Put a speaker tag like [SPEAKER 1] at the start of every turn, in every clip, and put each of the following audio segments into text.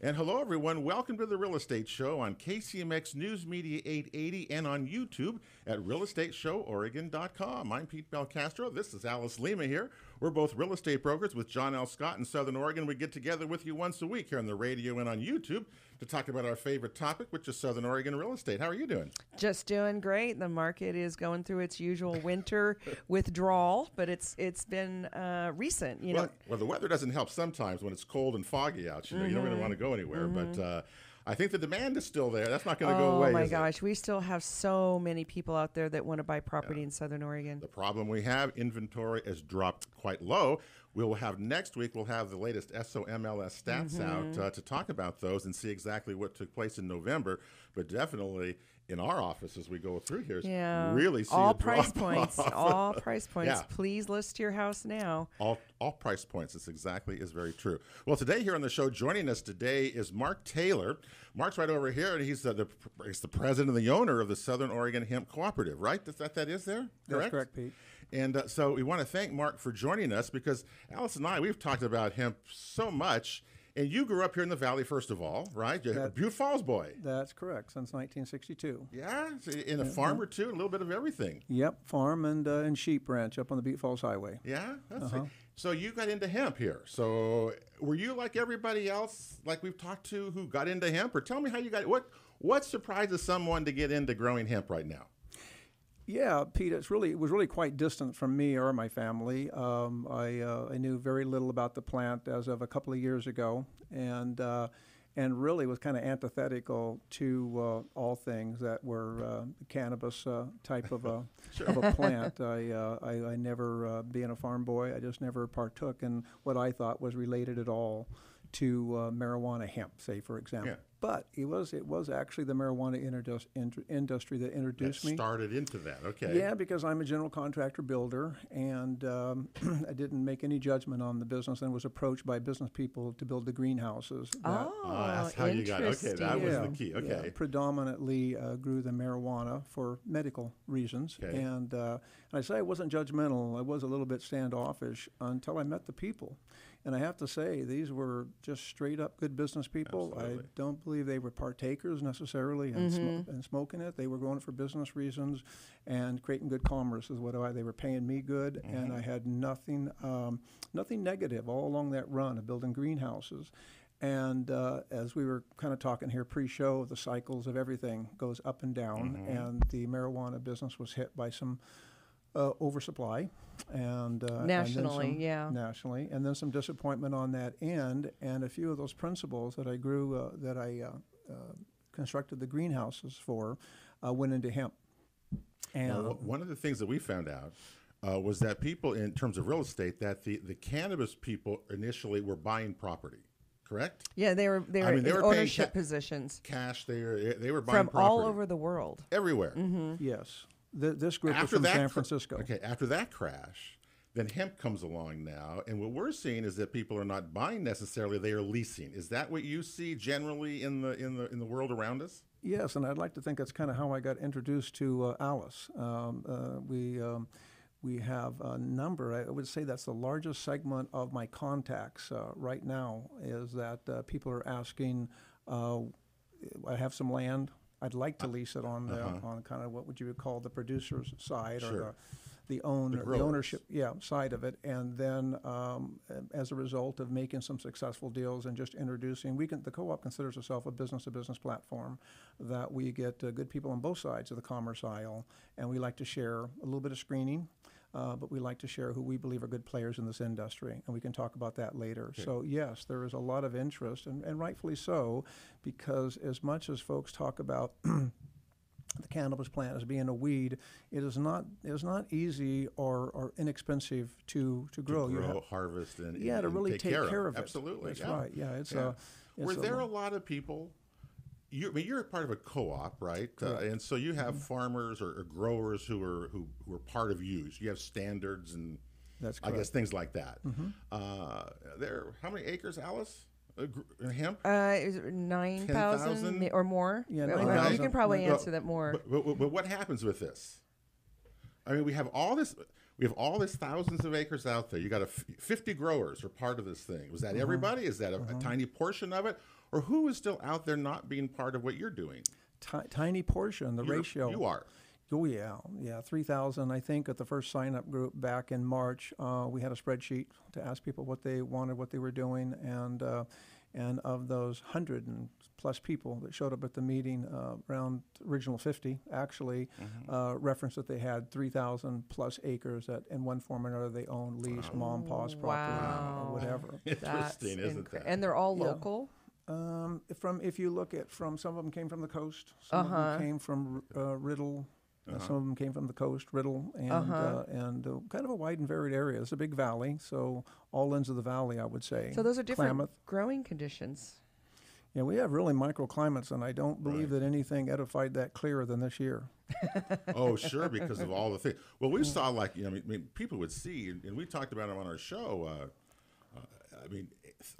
[SPEAKER 1] And hello, everyone. Welcome to the Real Estate Show on KCMX News Media 880 and on YouTube at realestateshoworegon.com. I'm Pete Belcastro. This is Alice Lima here. We're both real estate brokers with John L. Scott in Southern Oregon. We get together with you once a week here on the radio and on YouTube to talk about our favorite topic, which is Southern Oregon real estate. How are you doing?
[SPEAKER 2] Just doing great. The market is going through its usual winter withdrawal, but it's it's been uh, recent. You
[SPEAKER 1] well,
[SPEAKER 2] know,
[SPEAKER 1] well, the weather doesn't help sometimes when it's cold and foggy out. You know, you don't really want to go anywhere, but. Uh, I think the demand is still there. That's not going to
[SPEAKER 2] oh
[SPEAKER 1] go away.
[SPEAKER 2] Oh my
[SPEAKER 1] is it?
[SPEAKER 2] gosh, we still have so many people out there that want to buy property in Southern Oregon.
[SPEAKER 1] The problem we have, inventory has dropped quite low. We will have next week, we'll have the latest SOMLS stats out uh, to talk about those and see exactly what took place in November. But definitely in our office as we go through here,
[SPEAKER 2] Yeah,
[SPEAKER 1] really see
[SPEAKER 2] all
[SPEAKER 1] a
[SPEAKER 2] price
[SPEAKER 1] drop
[SPEAKER 2] points. all price points.
[SPEAKER 1] Yeah.
[SPEAKER 2] Please list your house now.
[SPEAKER 1] all, all price points. This exactly is very true. Well, today here on the show, joining us today is Mark Taylor. Mark's right over here, and he's uh, the he's the president and the owner of the Southern Oregon Hemp Cooperative. Right? Is that that is there?
[SPEAKER 3] That's correct, Pete.
[SPEAKER 1] And uh, so we want to thank Mark for joining us because Alice and I we've talked about hemp so much. And you grew up here in the valley, first of all, right? You're a Butte Falls boy.
[SPEAKER 3] That's correct. Since 1962.
[SPEAKER 1] Yeah, so in a farmer too, a little bit of everything.
[SPEAKER 3] Yep, farm and uh, and sheep ranch up on the Butte Falls Highway.
[SPEAKER 1] Yeah, that's
[SPEAKER 3] Uh-huh.
[SPEAKER 1] it. So you got into hemp here. So were you like everybody else, like we've talked to, who got into hemp? Or tell me how you got what what surprises someone to get into growing hemp right now?
[SPEAKER 3] Yeah, Pete, it's really it was really quite distant from me or my family. Um, I uh, I knew very little about the plant as of a couple of years ago, and uh, and really was kind of antithetical to uh, all things that were uh, cannabis uh, type of a of a plant. I, uh, I I never uh, being a farm boy, I just never partook in what I thought was related at all to uh, marijuana hemp, say for example.
[SPEAKER 1] Yeah.
[SPEAKER 3] But it was it was actually the marijuana interdus- inter- industry that
[SPEAKER 1] That
[SPEAKER 3] introduced me.
[SPEAKER 1] started into that. Okay.
[SPEAKER 3] Yeah, because I'm a general contractor builder, and um, I didn't make any judgment on the business, and was approached by business people to build the greenhouses. That,
[SPEAKER 2] oh,
[SPEAKER 1] Ah, that's how you got it. Okay, that was
[SPEAKER 2] interesting.
[SPEAKER 1] the key.
[SPEAKER 3] yeah,
[SPEAKER 1] Okay.
[SPEAKER 3] predominantly uh, grew the marijuana for medical reasons,
[SPEAKER 1] Okay.
[SPEAKER 3] and uh, and I say I wasn't judgmental. I was a little bit standoffish until I met the people, and I have to say these were just straight up good business people.
[SPEAKER 1] Absolutely.
[SPEAKER 3] I don't believe they were partakers necessarily in, smo- in smoking it. They were going for business reasons and creating good commerce is what I, they were paying me good, and I had nothing um, nothing negative all along that run of building greenhouses. And uh, as we were kind of talking here pre-show, the cycles of everything goes up and down, and the marijuana business was hit by some uh, oversupply, and uh, and
[SPEAKER 2] Nationally,
[SPEAKER 3] some-
[SPEAKER 2] yeah.
[SPEAKER 3] nationally, and then some disappointment on that end, and a few of those principles that I grew, uh, that I uh, uh, constructed the greenhouses for, uh, went into hemp. And
[SPEAKER 1] Now, one of the things that we found out uh, was that people, in terms of real estate, that the, the cannabis people initially were buying property, correct?
[SPEAKER 2] Yeah, they were they were, I
[SPEAKER 1] mean, they were
[SPEAKER 2] ownership
[SPEAKER 1] ca-
[SPEAKER 2] positions
[SPEAKER 1] Cash, they were, they were buying
[SPEAKER 2] from
[SPEAKER 1] property
[SPEAKER 2] all over the world.
[SPEAKER 1] everywhere.
[SPEAKER 3] yes, Th- this group was from San
[SPEAKER 1] cr-
[SPEAKER 3] Francisco.
[SPEAKER 1] Okay, after that crash, then hemp comes along now, and what we're seeing is that people are not buying necessarily; they are leasing. Is that what you see generally in the in the in the world around us?
[SPEAKER 3] Yes, and I'd like to think that's kind of how I got introduced to uh, Alice. Um, uh, we um, we have a number. I would say that's the largest segment of my contacts uh, right now. Is that uh, people are asking? Uh, I have some land. I'd like to lease it on the on kind of what would you call the producer's side
[SPEAKER 1] Uh-huh. Sure.
[SPEAKER 3] or the the owner the,
[SPEAKER 1] growers.
[SPEAKER 3] ownership yeah side of it and then um, as a result of making some successful deals and just introducing we can the co-op considers itself a business to business platform that we get uh, good people on both sides of the commerce aisle and we like to share a little bit of screening uh, but we like to share who we believe are good players in this industry, and we can talk about that later. So, yes, there is a lot of interest, and, and rightfully so, because as much as folks talk about the cannabis plant as being a weed, it is not it is not easy or, or inexpensive to to grow.
[SPEAKER 1] to
[SPEAKER 3] You have-
[SPEAKER 1] harvest, and
[SPEAKER 3] yeah, to
[SPEAKER 1] and
[SPEAKER 3] really take, care, of, it.
[SPEAKER 1] Absolutely,
[SPEAKER 3] That's
[SPEAKER 1] yeah.
[SPEAKER 3] right. Yeah, it's
[SPEAKER 1] Yeah.
[SPEAKER 3] a. It's
[SPEAKER 1] Were
[SPEAKER 3] a
[SPEAKER 1] there a
[SPEAKER 3] lo-
[SPEAKER 1] lot of people? You, I mean, you're a part of a co-op, right? Uh, and so you
[SPEAKER 3] Mm-hmm.
[SPEAKER 1] have farmers or, or growers who are who, who are part of you. So you have standards and
[SPEAKER 3] That's
[SPEAKER 1] I guess.
[SPEAKER 3] Mm-hmm.
[SPEAKER 1] things like that. Uh, there, how many acres, Alice? Uh, gr- hemp?
[SPEAKER 2] Uh, is it nine
[SPEAKER 1] 10,000?
[SPEAKER 2] thousand or more?
[SPEAKER 3] Yeah, 9,000.
[SPEAKER 2] you can probably
[SPEAKER 1] Well,
[SPEAKER 2] answer that more.
[SPEAKER 1] But, but, but what happens with this? I mean, we have all this. we have all these thousands of acres out there. You got a f- 50 growers are part of this thing. Was that everybody? Is that a, a tiny portion of it? Or who is still out there not being part of what you're doing?
[SPEAKER 3] Ti- tiny portion, the
[SPEAKER 1] You're-
[SPEAKER 3] ratio.
[SPEAKER 1] You are.
[SPEAKER 3] Oh yeah, yeah, three thousand. I think at the first sign up group back in March, uh, we had a spreadsheet to ask people what they wanted, what they were doing, and uh, and of those hundred and plus people that showed up at the meeting, uh, around original fifty actually uh, referenced that they had three thousand plus acres that in one form or another they own, lease, mom, pa's property,
[SPEAKER 2] Wow.
[SPEAKER 3] or whatever.
[SPEAKER 2] That's
[SPEAKER 1] Interesting, isn't
[SPEAKER 2] incre-
[SPEAKER 1] that?
[SPEAKER 2] And they're all
[SPEAKER 3] Yeah.
[SPEAKER 2] local.
[SPEAKER 3] Um, from if you look at from some of them came from the coast, some of
[SPEAKER 2] Uh-huh.
[SPEAKER 3] them came from uh, Riddle, uh, some of them came from the coast, Riddle, and
[SPEAKER 2] Uh-huh.
[SPEAKER 3] uh, and uh, kind of a wide and varied area. It's a big valley, so all ends of the valley, I would say.
[SPEAKER 2] So those are different
[SPEAKER 3] Klamath.
[SPEAKER 2] growing conditions.
[SPEAKER 3] Yeah, we have really microclimates, and I don't believe
[SPEAKER 1] Right.
[SPEAKER 3] that anything edified that clearer than this year.
[SPEAKER 1] oh, sure, because of all the things. Well, we saw like you know, I mean, people would see, and, and we talked about them on our show. Uh, uh, I mean,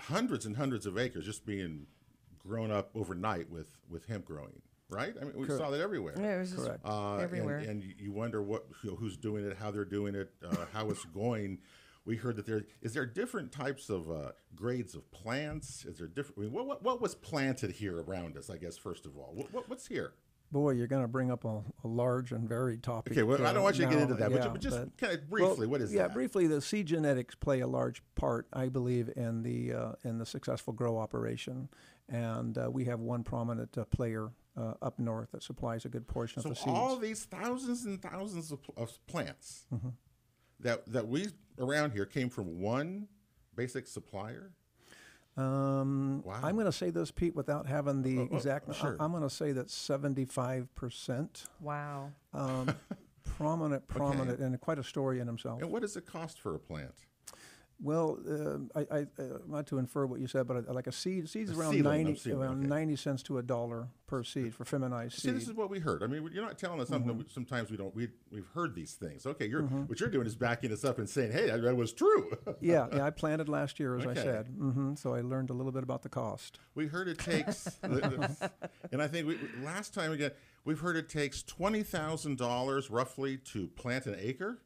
[SPEAKER 1] hundreds and hundreds of acres just being grown up overnight with with hemp growing, right? I mean, we saw that everywhere.
[SPEAKER 2] Yeah, it was just
[SPEAKER 3] Correct.
[SPEAKER 1] Uh, and-
[SPEAKER 2] everywhere.
[SPEAKER 1] And, you- you wonder what you know, who's doing it, how they're doing it, uh, how it's going. We heard that there is there different types of uh, grades of plants. Is there different? I mean, what, what what was planted here around us? I guess first of all, what, what, what's here?
[SPEAKER 3] Boy, you're going to bring up a, a large and varied topic.
[SPEAKER 1] Okay, well, I
[SPEAKER 3] uh,
[SPEAKER 1] don't want you to get into that, but,
[SPEAKER 3] yeah,
[SPEAKER 1] but just
[SPEAKER 3] but-
[SPEAKER 1] kind of
[SPEAKER 3] Well,
[SPEAKER 1] briefly, what is
[SPEAKER 3] yeah,
[SPEAKER 1] that?
[SPEAKER 3] Yeah, briefly, the seed genetics play a large part, I believe, in the uh, in the successful grow operation, and uh, we have one prominent uh, player uh, up north that supplies a good portion
[SPEAKER 1] So
[SPEAKER 3] of the seeds.
[SPEAKER 1] all these thousands and thousands of, of plants
[SPEAKER 3] Mm-hmm.
[SPEAKER 1] that that we around here came from one basic supplier.
[SPEAKER 3] Um,
[SPEAKER 1] Wow.
[SPEAKER 3] I'm going to say this, Pete, without having the
[SPEAKER 1] Oh, oh,
[SPEAKER 3] exact.
[SPEAKER 1] sure.
[SPEAKER 3] I, am going to say that 75 percent
[SPEAKER 2] wow.
[SPEAKER 3] um, prominent, prominent, and quite a story in himself.
[SPEAKER 1] And what does it cost for a plant?
[SPEAKER 3] Well, uh, I, I, uh, not to infer what you said, but like a seed, seeds
[SPEAKER 1] A
[SPEAKER 3] around ninety, around
[SPEAKER 1] okay.
[SPEAKER 3] ninety cents to a dollar per seed for feminized
[SPEAKER 1] See, this is what we heard. I mean, you're not telling us something
[SPEAKER 3] Mm-hmm.
[SPEAKER 1] that we, sometimes we don't. We we've heard these things. Okay, you're what you're doing is backing us up and saying, "Hey, that, that was true."
[SPEAKER 3] yeah, yeah, I planted last year, as
[SPEAKER 1] Okay.
[SPEAKER 3] I said. hmm So I learned a little bit about the cost.
[SPEAKER 1] we heard it takes, and I think we, last time again, we've heard it takes twenty thousand dollars roughly to plant an acre.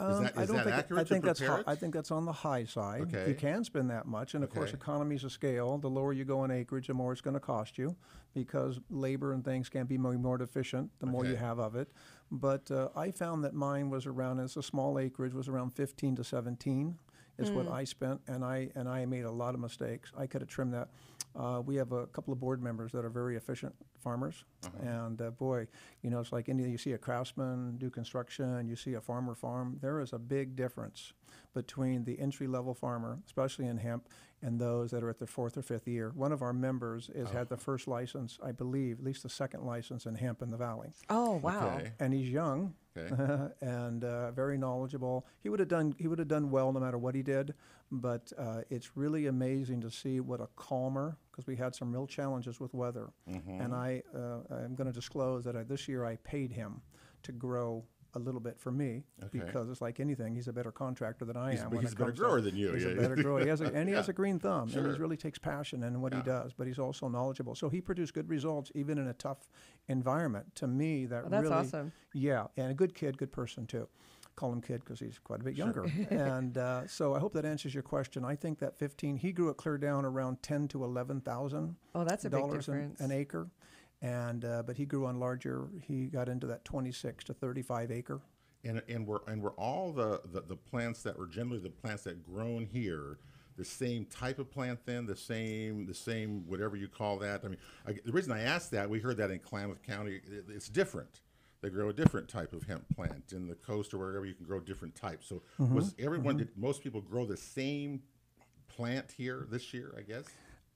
[SPEAKER 1] Is
[SPEAKER 3] Um,
[SPEAKER 1] that,
[SPEAKER 3] I don't
[SPEAKER 1] that
[SPEAKER 3] think
[SPEAKER 1] accurate
[SPEAKER 3] I think
[SPEAKER 1] to
[SPEAKER 3] that's
[SPEAKER 1] prepare it?
[SPEAKER 3] I think that's on the high side.
[SPEAKER 1] Okay.
[SPEAKER 3] You can spend that much, and of course, economies of scale. The lower you go in acreage, the more it's going to cost you, because labor and things can be more, more efficient the more you have of it. But uh, I found that mine was around, as a small acreage, was around 15 to 17. Is what I spent, and I and I made a lot of mistakes. I could have trimmed that. Uh, we have a couple of board members that are very efficient farmers, and uh, boy, you know, it's like India. You see a craftsman do construction, you see a farmer farm. There is a big difference between the entry level farmer, especially in hemp, and those that are at their fourth or fifth year. One of our members has had the first license, I believe, at least the second license in hemp in the valley,
[SPEAKER 2] Oh wow.
[SPEAKER 1] Okay.
[SPEAKER 3] and he's young
[SPEAKER 1] Okay.
[SPEAKER 3] and uh, very knowledgeable. He would have done he would have done well no matter what he did, but uh, it's really amazing to see what a calmer because we had some real challenges with weather,
[SPEAKER 1] Mm-hmm.
[SPEAKER 3] and I uh, I'm going to disclose that I, this year I paid him to grow. A little bit for me
[SPEAKER 1] Okay.
[SPEAKER 3] because it's like anything. He's a better contractor than I
[SPEAKER 1] He's-
[SPEAKER 3] am.
[SPEAKER 1] but he's a better
[SPEAKER 3] comes to-
[SPEAKER 1] grower than you,
[SPEAKER 3] He's
[SPEAKER 1] yeah.
[SPEAKER 3] a better grower. He has a, and he has a green thumb, and he really takes passion in what he does. But he's also knowledgeable, so he produced good results even in a tough environment. To me, that
[SPEAKER 2] Well, that's
[SPEAKER 3] really
[SPEAKER 2] awesome.
[SPEAKER 3] yeah, and a good kid, good person too. Call him kid because he's quite a bit younger. and uh, so I hope that answers your question. I think that 15, he grew it clear down around 10 to 11,000
[SPEAKER 2] Oh, that's a big
[SPEAKER 3] dollars an,
[SPEAKER 2] difference.
[SPEAKER 3] an acre. And uh, but he grew on larger. He got into that 26 to 35 acre.
[SPEAKER 1] And and we're and we're all the, the the plants that were generally the plants that grown here. The same type of plant, then the same, the same, whatever you call that. I mean, I, the reason I asked that, we heard that in Klamath County, it, it's different. They grow a different type of hemp plant in the coast or wherever you can grow different types. So, was everyone? Did most people grow the same plant here this year? I guess.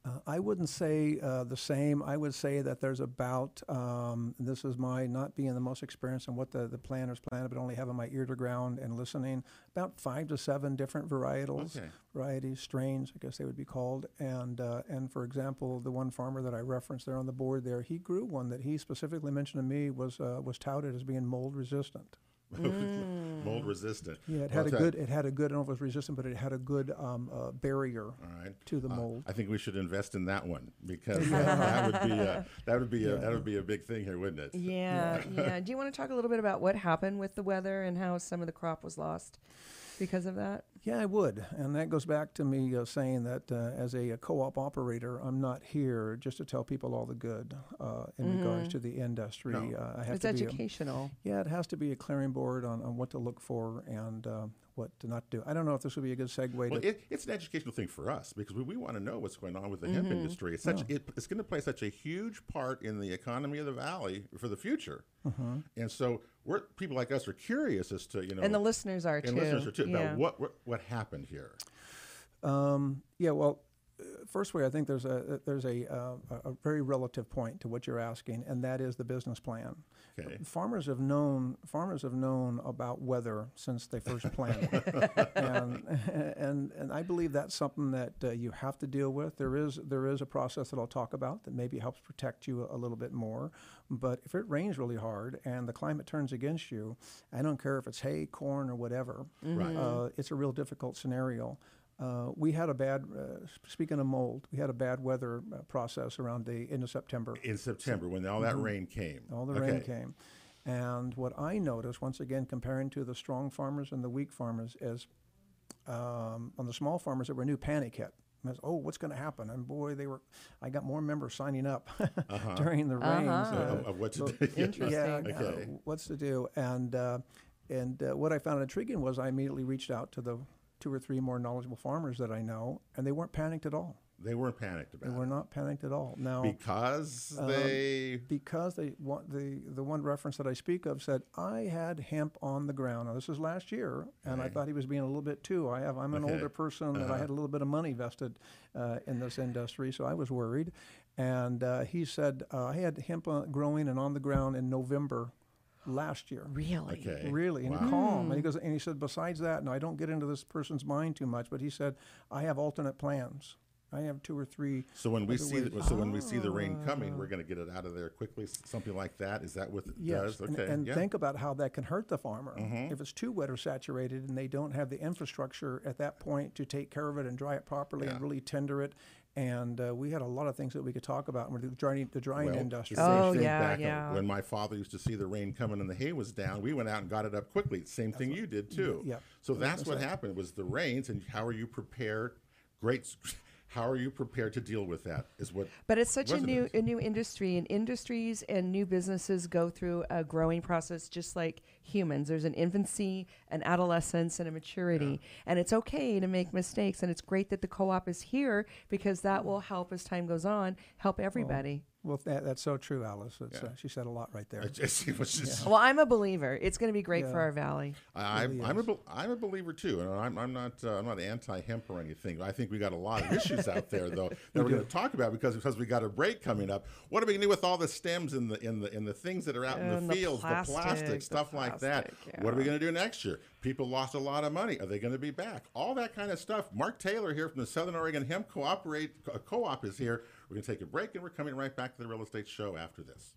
[SPEAKER 3] Uh, I wouldn't say uh, the same. I would say that there's about, um, this is my not being the most experienced in what the, the planners planted, but only having my ear to ground and listening, about five to seven different varietals,
[SPEAKER 1] Okay.
[SPEAKER 3] varieties, strains, I guess they would be called. And, uh, and for example, the one farmer that I referenced there on the board there, he grew one that he specifically mentioned to me was, uh, was touted as being mold resistant.
[SPEAKER 1] Mold resistant.
[SPEAKER 3] Yeah, it
[SPEAKER 1] Well,
[SPEAKER 3] had a good, it had a good, I don't know if it was resistant, but it had a good um, uh, barrier
[SPEAKER 1] All right.
[SPEAKER 3] to the
[SPEAKER 1] Uh,
[SPEAKER 3] mold.
[SPEAKER 1] I think we should invest in that one because uh, that would be a, that would be a, that would be a big thing here, wouldn't it?
[SPEAKER 2] Yeah, yeah. Do you want to talk a little bit about what happened with the weather and how some of the crop was lost because of that?
[SPEAKER 3] Yeah, I would. And that goes back to me uh, saying that uh, as a, a co op operator, I'm not here just to tell people all the good uh, in regards to the industry.
[SPEAKER 1] No.
[SPEAKER 3] Uh, I have
[SPEAKER 2] It's
[SPEAKER 3] to be a-
[SPEAKER 2] educational.
[SPEAKER 3] yeah, it has to be a clearing board on, on what to look for and uh, what to not do. I don't know if this would be a good segue
[SPEAKER 1] Well,
[SPEAKER 3] to.
[SPEAKER 1] it, it's an educational thing for us because we, we want to know what's going on with the hemp
[SPEAKER 2] Mm-hmm.
[SPEAKER 1] industry. It's such it, it's going to play such a huge part in the economy of the valley for the future,
[SPEAKER 2] Mm-hmm.
[SPEAKER 1] and so we're people like us are curious as to you know
[SPEAKER 2] And the listeners are
[SPEAKER 1] and
[SPEAKER 2] too.
[SPEAKER 1] listeners are too
[SPEAKER 2] yeah.
[SPEAKER 1] about what, what what happened here.
[SPEAKER 3] Um, yeah, well, first way, I think there's a there's a, uh, a very relative point to what you're asking, and that is the business plan.
[SPEAKER 1] Okay.
[SPEAKER 3] Farmers have known farmers have known about weather since they first planted, and and and I believe that's something that uh, you have to deal with. There is there is a process that I'll talk about that maybe helps protect you a, little bit more. But if it rains really hard and the climate turns against you, I don't care if it's hay, corn, or whatever.
[SPEAKER 1] Right.
[SPEAKER 3] Uh, it's a real difficult scenario. Uh, we had a bad, uh, speaking of mold, we had a bad weather uh, process around the end of September.
[SPEAKER 1] In September, when all that rain came,
[SPEAKER 3] Mm-hmm. All the rain came. And what I noticed, once again, comparing to the strong farmers and the weak farmers, is um, on the small farmers, there were new panic hit. And it's, oh, what's going to happen? And boy, they were. I got more members signing up during the rains.
[SPEAKER 2] Uh-huh.
[SPEAKER 3] uh,
[SPEAKER 1] of, of what to
[SPEAKER 3] so-
[SPEAKER 1] do.
[SPEAKER 2] Interesting.
[SPEAKER 3] yeah, uh,
[SPEAKER 1] Okay.
[SPEAKER 3] what's to do? And uh, and uh, what I found intriguing was I immediately reached out to the two or three more knowledgeable farmers that I know, and they weren't panicked at all.
[SPEAKER 1] They weren't panicked about.
[SPEAKER 3] They were
[SPEAKER 1] it
[SPEAKER 3] not panicked at all. Now,
[SPEAKER 1] because
[SPEAKER 3] Um,
[SPEAKER 1] they
[SPEAKER 3] because they want the the one reference that I speak of said I had hemp on the ground. Now this was last year, and I thought he was being a little bit too. I have I'm an
[SPEAKER 1] Okay.
[SPEAKER 3] older person that I
[SPEAKER 1] Uh-huh.
[SPEAKER 3] had a little bit of money vested uh, in this industry, so I was worried. And uh, he said uh, I had hemp uh, growing and on the ground in November last year.
[SPEAKER 2] Really?
[SPEAKER 1] Okay.
[SPEAKER 3] Really, and
[SPEAKER 1] Wow.
[SPEAKER 3] calm. And he goes, and he said, besides that, and I don't get into this person's mind too much, but he said, I have alternate plans. I have two or three.
[SPEAKER 1] So when we see the, so when we see the rain coming, we're going to get it out of there quickly. Something like that. Is that what it
[SPEAKER 3] Yes,
[SPEAKER 1] does? Okay.
[SPEAKER 3] and
[SPEAKER 1] yeah.
[SPEAKER 3] think about how that can hurt the farmer.
[SPEAKER 1] Mhm.
[SPEAKER 3] If it's too wet or saturated and they don't have the infrastructure at that point to take care of it and dry it properly and really tender it. And uh, we had a lot of things that we could talk about with the drying, the drying
[SPEAKER 1] Well,
[SPEAKER 3] industry.
[SPEAKER 1] the
[SPEAKER 2] Oh, yeah,
[SPEAKER 1] back
[SPEAKER 2] yeah.
[SPEAKER 1] When my father used to see the rain coming and the hay was down, we went out and got it up quickly. Same thing you did too.
[SPEAKER 3] yeah.
[SPEAKER 1] So that's what happened was the rains, and how are you prepared? Great. How are you prepared to deal with that? Is what.
[SPEAKER 2] But it's such a new a new industry, and industries and new businesses go through a growing process just like humans. There's an infancy, an adolescence, and a maturity, and it's okay to make mistakes. And it's great that the co-op is here because that mm-hmm. will help as time goes on, help everybody.
[SPEAKER 3] Well, that, that's so true, Alice. It's,
[SPEAKER 1] Yeah.
[SPEAKER 3] uh, she said a lot right there.
[SPEAKER 1] I just, it was just,
[SPEAKER 2] Well, I'm a believer. It's going to be great for our valley.
[SPEAKER 1] I,
[SPEAKER 3] really
[SPEAKER 1] I'm, a,
[SPEAKER 3] is.
[SPEAKER 1] bel- I'm a believer too, and I'm, I'm not uh, I'm not anti hemp or anything. I think we got a lot of issues out there though that we're going to talk about because because we got a break coming up. What are we going to do with all the stems and the in the in the things that are out in the
[SPEAKER 2] the
[SPEAKER 1] fields, the
[SPEAKER 2] plastic,
[SPEAKER 1] plastic,
[SPEAKER 2] the
[SPEAKER 1] stuff like that?
[SPEAKER 2] plastic,
[SPEAKER 1] What are we going to do next year? People lost a lot of money. Are they going to be back? All that kind of stuff. Mark Taylor here from the Southern Oregon Hemp Cooperate Co-op is here. We're going to take a break and we're coming right back to the real estate show after this.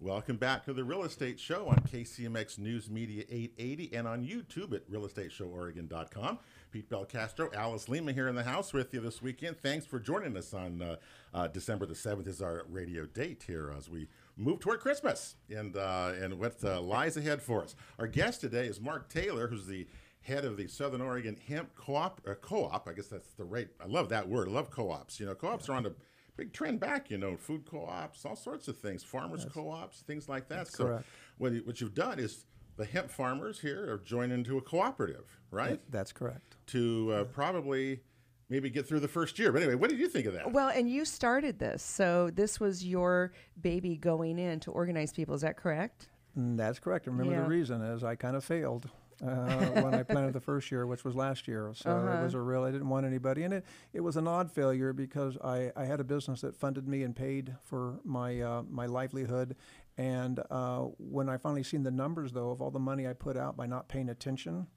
[SPEAKER 1] Welcome back to the Real Estate Show on KCMX News Media 880 and on YouTube at realestateshoworegon.com. Pete Belcastro, Alice Lima here in the house with you this weekend. Thanks for joining us on uh, uh, December the 7th is our radio date here as we move toward Christmas and, uh, and what uh, lies ahead for us. Our guest today is Mark Taylor, who's the head of the Southern Oregon Hemp Co-op. Uh, co-op, I guess that's the right, I love that word. I love co-ops. You know, co-ops are on a big trend back. You know, food co-ops, all sorts of things, farmers co-ops, things like that. so
[SPEAKER 3] correct.
[SPEAKER 1] what, you- what you've done is the hemp farmers here are joined into a cooperative, right?
[SPEAKER 3] That's correct.
[SPEAKER 1] To uh, probably maybe get through the first year. But anyway, what did you think of that?
[SPEAKER 2] Well, and you started this, so this was your baby going in to organize people. Is that correct?
[SPEAKER 3] Mm, That's correct. Remember
[SPEAKER 2] Yeah.
[SPEAKER 3] the reason is I kind of failed uh, when I planted the first year, which was last year. So
[SPEAKER 2] Uh-huh.
[SPEAKER 3] it was a real. I didn't want anybody, and it it was an odd failure because I, I had a business that funded me and paid for my uh, my livelihood, And uh, when I finally seen the numbers, though, of all the money I put out by not paying attention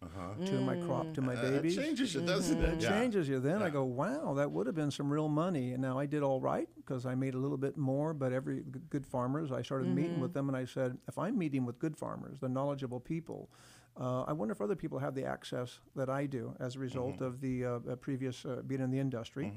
[SPEAKER 3] to my crop, to my
[SPEAKER 1] Uh, it
[SPEAKER 3] babies,
[SPEAKER 1] changes you, doesn't it?
[SPEAKER 3] it
[SPEAKER 1] Yeah.
[SPEAKER 3] changes you. Then I go, wow, that would have been some real money. And now I did all right because I made a little bit more. But every g- good farmers, I started meeting with them, and I said, if I'm meeting with good farmers, the knowledgeable people, uh, I wonder if other people have the access that I do as a result
[SPEAKER 1] Mm-hmm.
[SPEAKER 3] of the uh, uh, previous uh, being in the industry.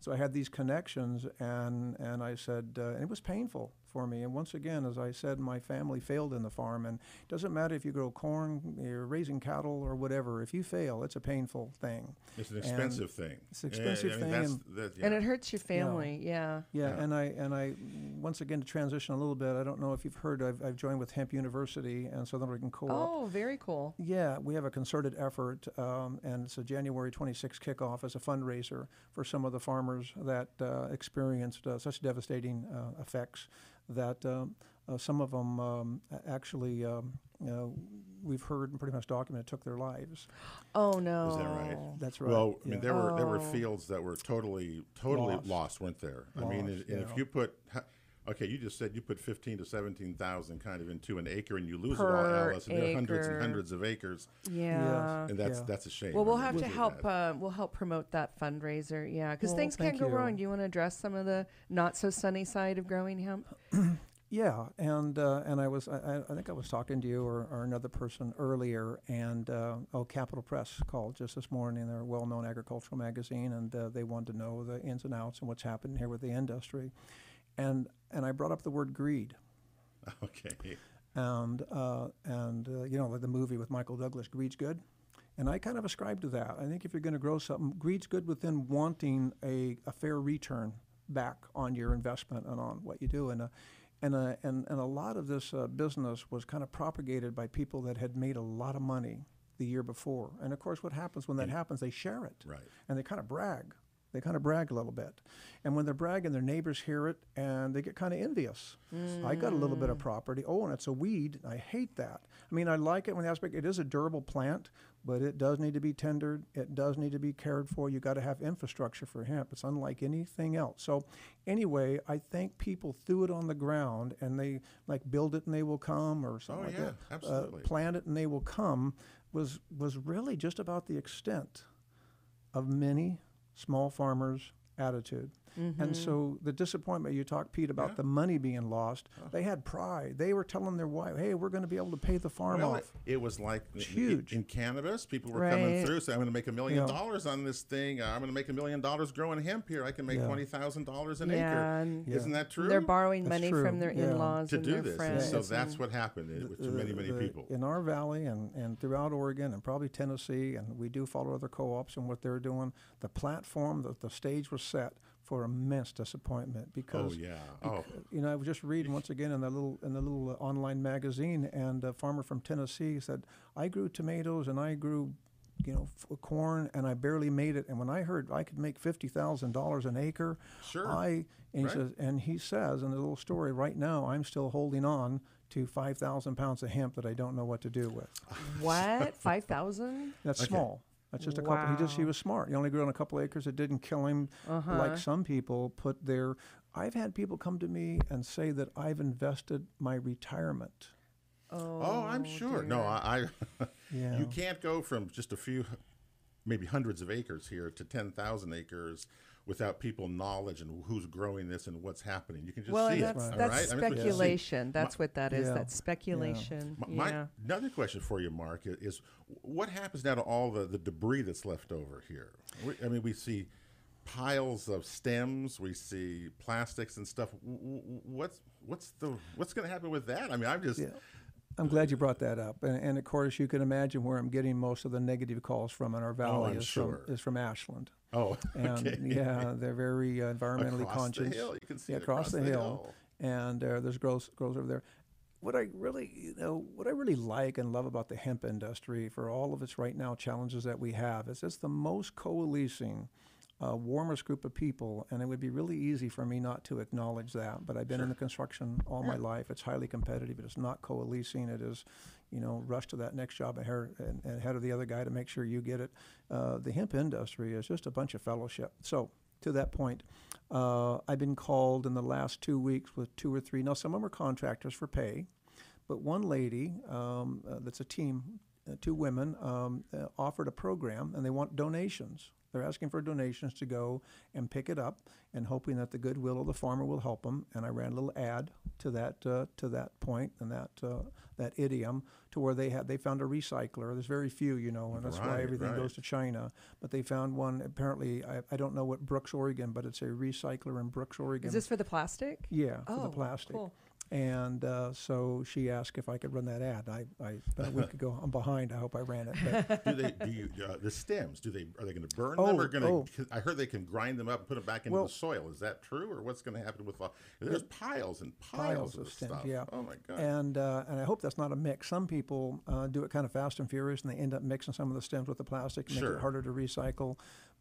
[SPEAKER 3] So I had these connections, and and I said, uh, and it was painful for me. And once again, as I said, my family failed in the farm, and it doesn't matter if you grow corn, you're raising cattle, or whatever. If you fail, it's a painful thing.
[SPEAKER 1] It's an
[SPEAKER 3] And
[SPEAKER 1] expensive thing.
[SPEAKER 3] it's an expensive
[SPEAKER 1] I mean,
[SPEAKER 3] thing
[SPEAKER 1] that's-
[SPEAKER 3] and-
[SPEAKER 1] that-
[SPEAKER 2] And it hurts your family. Yeah.
[SPEAKER 3] Yeah,
[SPEAKER 1] Yeah.
[SPEAKER 3] and I and I once again to transition a little bit. I don't know if you've heard. I've, I've joined with Hemp University and Southern Oregon Co-op.
[SPEAKER 2] Oh, very cool.
[SPEAKER 3] Yeah, we have a concerted effort, um, and it's a January 26th kickoff as a fundraiser for some of the farmers that uh, experienced uh, such devastating uh, effects that um, uh, some of them um, actually, um, you know, we've heard and pretty much documented took their lives.
[SPEAKER 2] Oh no.
[SPEAKER 1] Is that right?
[SPEAKER 3] That's right.
[SPEAKER 1] Well, I mean,
[SPEAKER 3] yeah.
[SPEAKER 1] there were there were
[SPEAKER 2] Oh.
[SPEAKER 1] fields that were totally totally
[SPEAKER 3] Lost.
[SPEAKER 1] lost, weren't there? I mean, and, and
[SPEAKER 3] yeah.
[SPEAKER 1] if you put, ha- okay, you just said you put fifteen to seventeen thousand kind of into an acre, and you lose
[SPEAKER 2] Per
[SPEAKER 1] it all, Alice, and there are hundreds and hundreds of acres,
[SPEAKER 2] Yeah.
[SPEAKER 1] and that's
[SPEAKER 3] Yeah.
[SPEAKER 1] that's a shame.
[SPEAKER 2] Well, we'll
[SPEAKER 1] I mean,
[SPEAKER 2] have to help. Uh, we'll help promote that fundraiser. Yeah, because
[SPEAKER 3] Well,
[SPEAKER 2] things can
[SPEAKER 3] thank
[SPEAKER 2] go
[SPEAKER 3] you.
[SPEAKER 2] wrong. Do you want to address some of the not so sunny side of growing hemp?
[SPEAKER 3] Yeah, and uh, and I was I, I- I think I was talking to you or, or another person earlier, and uh, oh, Capital Press called just this morning. They're a well-known agricultural magazine, and uh, they wanted to know the ins and outs and what's happening here with the industry, and and I brought up the word greed,
[SPEAKER 1] Okay.
[SPEAKER 3] and uh, and uh, you know like the movie with Michael Douglas, Greed's good. And I kind of ascribe to that. I think if you're going to grow something, greed's good within wanting a, a fair return back on your investment and on what you do. And, uh, and, uh, and, and a lot of this uh, business was kind of propagated by people that had made a lot of money the year before. And of course, what happens when that happens, they share it
[SPEAKER 1] Right.
[SPEAKER 3] and they kind of brag. They kind of brag a little bit. And when they're bragging, their neighbors hear it and they get kind of envious. I got a little bit of property. Oh, and it's a weed. I hate that. I mean, I like it when the aspect it is a durable plant, but it does need to be tendered. It does need to be cared for. You got to have infrastructure for hemp. It's unlike anything else. So, anyway, I think people threw it on the ground and they like build it and they will come or something
[SPEAKER 1] Oh,
[SPEAKER 3] like
[SPEAKER 1] yeah,
[SPEAKER 3] that.
[SPEAKER 1] absolutely.
[SPEAKER 3] Uh, plant it and they will come was was really just about the extent of many small farmers' attitude. And so the disappointment you talked, Pete, about
[SPEAKER 1] Yeah.
[SPEAKER 3] the money being lost, they had pride. They were telling their wife, hey, we're going to be able to pay the farm
[SPEAKER 1] Well, it,
[SPEAKER 3] off.
[SPEAKER 1] it was like
[SPEAKER 3] It's huge.
[SPEAKER 1] in cannabis. People were coming through, saying, "I'm going to make a million
[SPEAKER 3] Yeah.
[SPEAKER 1] dollars on this thing. Uh, I'm going to make a million dollars growing hemp here. I can make
[SPEAKER 3] Yeah.
[SPEAKER 1] twenty thousand dollars an
[SPEAKER 2] Yeah,
[SPEAKER 1] acre."
[SPEAKER 2] and
[SPEAKER 1] Isn't that true?
[SPEAKER 2] They're borrowing
[SPEAKER 3] That's
[SPEAKER 2] money
[SPEAKER 3] true,
[SPEAKER 2] from their
[SPEAKER 3] yeah.
[SPEAKER 2] in-laws
[SPEAKER 1] to
[SPEAKER 2] and
[SPEAKER 1] do
[SPEAKER 2] their
[SPEAKER 1] this, and
[SPEAKER 2] friends.
[SPEAKER 1] so that's what happened uh, to many, many
[SPEAKER 3] the-
[SPEAKER 1] people.
[SPEAKER 3] In our valley and, and throughout Oregon and probably Tennessee, and we do follow other co ops and what they're doing, the platform, the, the stage was set for immense disappointment because
[SPEAKER 1] oh
[SPEAKER 3] because
[SPEAKER 1] yeah. Oh,
[SPEAKER 3] you know, I was just reading once again in the little in the little uh, online magazine, and a farmer from Tennessee said, "I grew tomatoes and I grew, you know, f- corn, and I barely made it. And when I heard I could make fifty thousand dollars an acre,
[SPEAKER 1] Sure.
[SPEAKER 3] I and he
[SPEAKER 1] Right.
[SPEAKER 3] says, and he says in the little story, right now I'm still holding on to five thousand pounds of hemp that I don't know what to do with.
[SPEAKER 2] what? Five thousand?
[SPEAKER 3] That's
[SPEAKER 1] Okay.
[SPEAKER 3] small." That's just a couple. He just he was smart. He only grew on a couple acres. It didn't kill him
[SPEAKER 2] Uh-huh.
[SPEAKER 3] like some people put their. I've had people come to me and say that I've invested my retirement.
[SPEAKER 2] Oh,
[SPEAKER 1] oh, I'm sure. No. I. I
[SPEAKER 3] Yeah.
[SPEAKER 1] You can't go from just a few, maybe hundreds of acres here to ten thousand acres without people knowledge and who's growing this and what's happening. You can just
[SPEAKER 2] well,
[SPEAKER 1] see
[SPEAKER 2] and
[SPEAKER 1] it.
[SPEAKER 2] that's
[SPEAKER 1] all
[SPEAKER 2] that's
[SPEAKER 1] right? I mean, it's what you
[SPEAKER 2] speculation. That's what that is.
[SPEAKER 3] Yeah.
[SPEAKER 2] That's speculation.
[SPEAKER 1] My, my-
[SPEAKER 2] yeah.
[SPEAKER 1] another question for you, Mark, i- is what happens now to all the, the debris that's left over here? We, I mean, we see piles of stems, we see plastics and stuff. W- w- What's what's the what's going to happen with that? I mean, I'm just
[SPEAKER 3] Yeah. I'm glad you brought that up, and, and of course you can imagine where I'm getting most of the negative calls from in our valley
[SPEAKER 1] Oh,
[SPEAKER 3] is
[SPEAKER 1] sure.
[SPEAKER 3] from is from Ashland,
[SPEAKER 1] oh,
[SPEAKER 3] and
[SPEAKER 1] okay.
[SPEAKER 3] yeah, they're very uh, environmentally
[SPEAKER 1] across
[SPEAKER 3] conscious.
[SPEAKER 1] the hill, you can see
[SPEAKER 3] yeah,
[SPEAKER 1] it
[SPEAKER 3] across, the, hill, and uh, there's grows grows over there. What I really, you know, what I really like and love about the hemp industry, for all of its right now challenges that we have, is it's the most coalescing, uh, warmest group of people, and it would be really easy for me not to acknowledge that. But I've been in the construction all my life. It's highly competitive. It's not coalescing. It is, you know, rush to that next job ahead, and, and ahead of the other guy to make sure you get it. Uh, the hemp industry is just a bunch of fellowship. So to that point, Uh, I've been called in the last two weeks with two or three. Now, some of them are contractors for pay, but one lady um, uh, that's a team, uh, two women, um, uh, offered a program and they want donations. They're asking for donations to go and pick it up and hoping that the goodwill of the farmer will help them. And I ran a little ad to that uh, to that point and that uh, that idiom to where they had they found a recycler. There's very few, you know, and that's why everything
[SPEAKER 1] right.
[SPEAKER 3] goes to China. But they found one. Apparently, I, I don't know what Brooks, Oregon, but it's a recycler in Brooks, Oregon.
[SPEAKER 2] Is this for the plastic?
[SPEAKER 3] yeah, for
[SPEAKER 2] oh,
[SPEAKER 3] the plastic.
[SPEAKER 2] Cool.
[SPEAKER 3] And uh, so she asked if I could run that ad. I, I about a week ago. I'm behind. I hope I ran it. But
[SPEAKER 1] do they do you uh, the stems? Do they are they going to burn them
[SPEAKER 3] Oh,
[SPEAKER 1] or going to?
[SPEAKER 3] oh.
[SPEAKER 1] I heard they can grind them up and put them back into
[SPEAKER 3] Well-
[SPEAKER 1] the soil. Is that true, or what's going to happen with? Uh, there's piles and piles,
[SPEAKER 3] Piles
[SPEAKER 1] of,
[SPEAKER 3] of stems,
[SPEAKER 1] stuff.
[SPEAKER 3] yeah.
[SPEAKER 1] Oh my god.
[SPEAKER 3] and uh, and I hope that's not a mix. Some people uh, do it kind of fast and furious, and they end up mixing some of the stems with the plastic, and make it harder to recycle.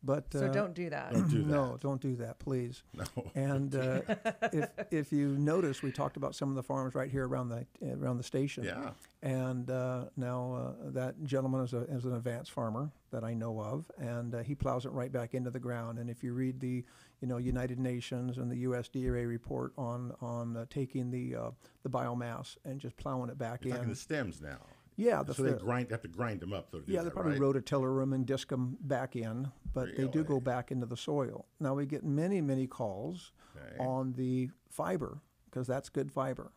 [SPEAKER 3] But
[SPEAKER 2] So
[SPEAKER 3] uh,
[SPEAKER 2] don't do that.
[SPEAKER 1] Don't do that.
[SPEAKER 3] no, don't do that, please.
[SPEAKER 1] no.
[SPEAKER 3] And uh, if if you notice, we talked about some of the farms right here around the around the station.
[SPEAKER 1] Yeah.
[SPEAKER 3] And uh, now uh, that gentleman is, a, is an advanced farmer that I know of, and uh, he plows it right back into the ground. And if you read the, you know, United Nations and the USDA report on on uh, taking the uh, the biomass and just plowing it back
[SPEAKER 1] You're
[SPEAKER 3] in,
[SPEAKER 1] talking the stems now.
[SPEAKER 3] Yeah, the
[SPEAKER 1] so they grind have to grind them up though. To do
[SPEAKER 3] yeah, they
[SPEAKER 1] that,
[SPEAKER 3] probably
[SPEAKER 1] right?
[SPEAKER 3] rototiller them and disc them back in, but they do go back into the soil. Now we get many many calls
[SPEAKER 1] Okay.
[SPEAKER 3] on the fiber because that's good fiber.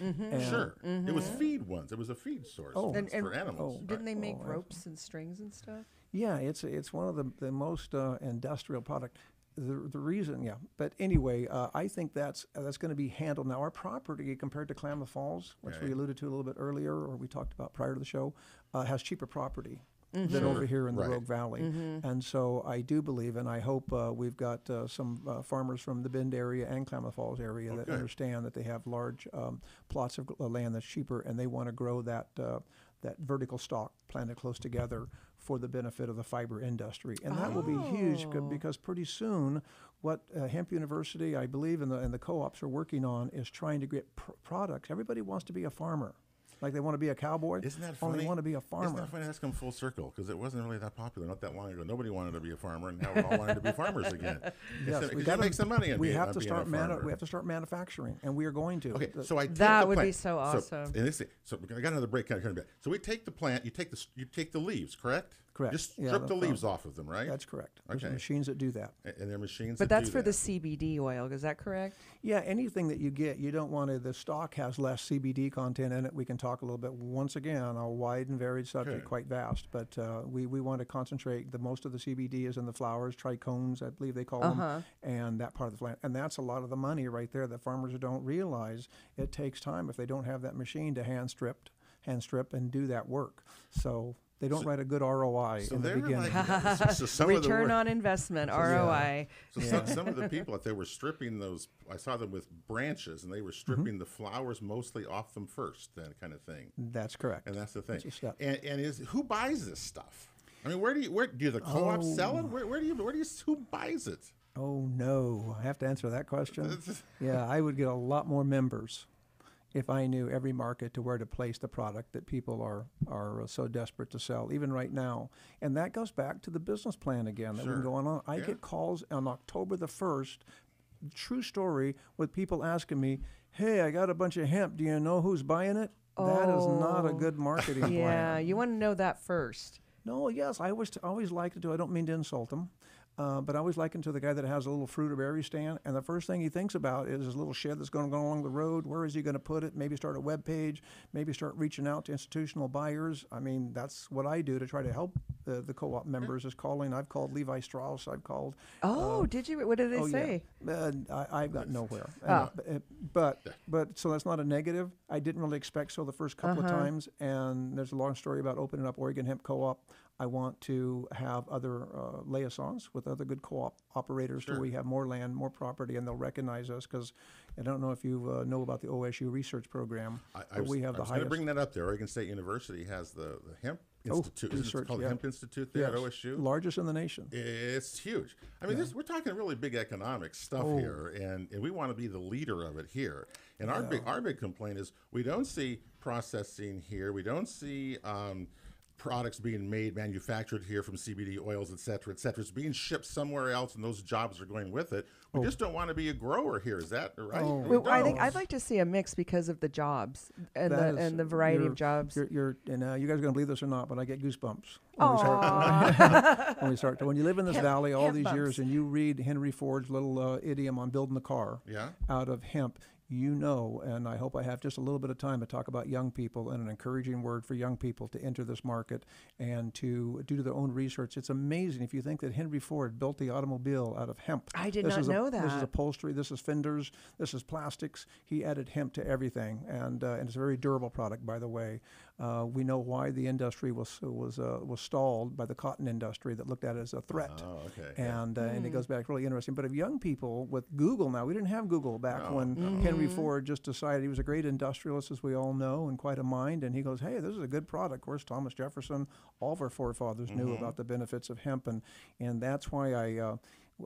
[SPEAKER 3] And-
[SPEAKER 1] Sure. It was feed once. It was a feed source
[SPEAKER 3] Oh.
[SPEAKER 2] And- and-
[SPEAKER 1] for animals.
[SPEAKER 3] oh.
[SPEAKER 2] Didn't they make
[SPEAKER 3] Oh,
[SPEAKER 2] ropes and strings and stuff?
[SPEAKER 3] Yeah, it's it's one of the the most uh, industrial product. The, the reason, yeah, but anyway, uh, I think that's uh, that's going to be handled now. Our property compared to Klamath Falls, which
[SPEAKER 1] Okay.
[SPEAKER 3] we alluded to a little bit earlier, or we talked about prior to the show, uh, has cheaper property than
[SPEAKER 1] Sure,
[SPEAKER 3] over here in the
[SPEAKER 1] right.
[SPEAKER 3] Rogue Valley. And so I do believe, and I hope uh, we've got uh, some uh, farmers from the Bend area and Klamath Falls area that understand that they have large um, plots of land that's cheaper, and they want to grow that uh, that vertical stock planted close together for the benefit of the fiber industry, and that will be huge
[SPEAKER 2] Oh.
[SPEAKER 3] because pretty soon, what uh, Hemp University, I believe, and the and the co-ops are working on is trying to get pr- products. Everybody wants to be a farmer, like they want to be a cowboy.
[SPEAKER 1] Isn't that
[SPEAKER 3] Only
[SPEAKER 1] they
[SPEAKER 3] want to be a farmer.
[SPEAKER 1] Isn't
[SPEAKER 3] farmer.
[SPEAKER 1] that funny? That's come full circle because it wasn't really that popular not that long ago. Nobody wanted to be a farmer, and now we're all wanting to be farmers again.
[SPEAKER 3] Yes, we
[SPEAKER 1] you
[SPEAKER 3] gotta-
[SPEAKER 1] make some money.
[SPEAKER 3] We
[SPEAKER 1] being,
[SPEAKER 3] have
[SPEAKER 1] uh,
[SPEAKER 3] to
[SPEAKER 1] being
[SPEAKER 3] start
[SPEAKER 1] a
[SPEAKER 3] manu- we have to start manufacturing, and we are going to.
[SPEAKER 1] Okay, so I take
[SPEAKER 2] That
[SPEAKER 1] the
[SPEAKER 2] would be so awesome.
[SPEAKER 1] and this, so I got another break. Kind of bit. So we take the plant. You take the you take the leaves, correct?
[SPEAKER 3] Correct.
[SPEAKER 1] Just
[SPEAKER 3] Yeah,
[SPEAKER 1] strip
[SPEAKER 3] the
[SPEAKER 1] the
[SPEAKER 3] front.
[SPEAKER 1] leaves off of them, right?
[SPEAKER 3] that's correct. There's
[SPEAKER 1] Okay.
[SPEAKER 3] machines that do that.
[SPEAKER 1] A- and they're machines.
[SPEAKER 2] But
[SPEAKER 1] that
[SPEAKER 2] that's
[SPEAKER 1] do
[SPEAKER 2] for the. CBD oil. Is that correct?
[SPEAKER 3] Yeah, anything that you get, you don't want to. The stock has less CBD content in it. We can talk a little bit once again, a wide and varied subject,
[SPEAKER 1] Okay.
[SPEAKER 3] quite vast. But uh, we we want to concentrate. The most of the CBD is in the flowers, trichomes, I believe they call
[SPEAKER 2] Uh-huh.
[SPEAKER 3] them, and that part of the plant. And that's a lot of the money right there that farmers don't realize. It takes time if they don't have that machine to hand stripped, hand strip, and do that work. So they don't write a good ROI
[SPEAKER 1] So
[SPEAKER 3] in the beginning.
[SPEAKER 1] like, so, so some of the
[SPEAKER 2] Return on investment, ROI.
[SPEAKER 1] So some, some of the people, if they were stripping those, I saw them with branches, and they were
[SPEAKER 3] Mm-hmm.
[SPEAKER 1] stripping the flowers mostly off them first, that kind of thing.
[SPEAKER 3] That's correct.
[SPEAKER 1] And that's the thing.
[SPEAKER 3] a step.
[SPEAKER 1] And, and is who buys this stuff? I mean, where do you where do the co-ops sell
[SPEAKER 3] Oh.
[SPEAKER 1] it? Where, where do you where do you who buys it?
[SPEAKER 3] Oh no, I have to answer that question. yeah, I would get a lot more members if I knew every market to where to place the product that people are are uh, so desperate to sell, even right now. And that goes back to the business plan again that we've been going on. I
[SPEAKER 1] Yeah.
[SPEAKER 3] get calls on October the first. True story with people asking me, "Hey, I got a bunch of hemp. Do you know who's buying it?" That is not a
[SPEAKER 2] Oh.
[SPEAKER 3] good marketing
[SPEAKER 2] Yeah,
[SPEAKER 3] plan.
[SPEAKER 2] Yeah, you want to know that first.
[SPEAKER 3] No, yes, I always always like to do. I don't mean to insult him, uh, but I always liken to the guy that has a little fruit or berry stand, and the first thing he thinks about is his little shed that's going to go along the road. Where is he going to put it? Maybe start a web page. Maybe start reaching out to institutional buyers. I mean, that's what I do to try to help the, the co-op members. Is calling. I've called Levi Strauss. I've called.
[SPEAKER 2] Oh, did you? What did they
[SPEAKER 3] oh
[SPEAKER 2] say?
[SPEAKER 3] yeah, uh, I, I've got nowhere.
[SPEAKER 2] Oh.
[SPEAKER 3] Uh, but, but but so that's not a negative. I didn't really expect so the first couple
[SPEAKER 2] Uh-huh.
[SPEAKER 3] of times, and there's a long story about opening up Oregon Hemp Co-op. I want to have other uh, liaisons with other good co-op operators, so
[SPEAKER 1] Sure.
[SPEAKER 3] we have more land, more property, and they'll recognize us. Because I don't know if you uh, know about the OSU research program,
[SPEAKER 1] I, I was,
[SPEAKER 3] we have
[SPEAKER 1] I
[SPEAKER 3] the
[SPEAKER 1] was going to
[SPEAKER 3] highest.
[SPEAKER 1] bring that up there. Oregon State University has the, the hemp
[SPEAKER 3] Oh,
[SPEAKER 1] institute. It
[SPEAKER 3] research,
[SPEAKER 1] called
[SPEAKER 3] yeah.
[SPEAKER 1] the Hemp Institute there at OSU?
[SPEAKER 3] largest in the nation.
[SPEAKER 1] It's huge. I mean, this we're talking really big economic stuff
[SPEAKER 3] Oh.
[SPEAKER 1] here, and, and we want to be the leader of it here. And our big our big complaint is we don't see processing here. We don't see um, products being made, manufactured here from CBD oils, et cetera, et cetera. It's being shipped somewhere else, and those jobs are going with it. We just don't want to be a grower here. Is that right?
[SPEAKER 3] Oh.
[SPEAKER 2] Well, I think. I'd like to see a mix because of the jobs and
[SPEAKER 3] That
[SPEAKER 2] the
[SPEAKER 3] is-
[SPEAKER 2] and the variety
[SPEAKER 3] you're-
[SPEAKER 2] of jobs.
[SPEAKER 3] You're, you're and uh, you guys are going to believe this or not, but I get goosebumps when we start. when we start to, when you live in this
[SPEAKER 2] Hemp-
[SPEAKER 3] valley all these
[SPEAKER 2] bumps.
[SPEAKER 3] years and you read Henry Ford's little uh, idiom on building the car
[SPEAKER 1] Yeah.
[SPEAKER 3] out of hemp, you know, and I hope I have just a little bit of time to talk about young people and an encouraging word for young people to enter this market and to do their own research. It's amazing if you think that Henry Ford built the automobile out of hemp.
[SPEAKER 2] I did
[SPEAKER 3] This
[SPEAKER 2] not
[SPEAKER 3] is a-
[SPEAKER 2] know
[SPEAKER 3] This is upholstery. This is fenders. This is plastics. He added hemp to everything, and uh, and it's a very durable product, by the way. Uh, we know why the industry was was uh, was stalled by the cotton industry that looked at it as a threat.
[SPEAKER 1] Oh, okay.
[SPEAKER 3] And uh, and it goes back really interesting. But if young people with Google now, we didn't have Google back
[SPEAKER 1] No,
[SPEAKER 3] when
[SPEAKER 1] no.
[SPEAKER 3] Henry Ford just decided he was a great industrialist, as we all know, and quite a mind. And he goes, "Hey, this is a good product." Of course, Thomas Jefferson, all of our forefathers knew
[SPEAKER 1] Mm-hmm.
[SPEAKER 3] about the benefits of hemp, and and that's why I. Uh,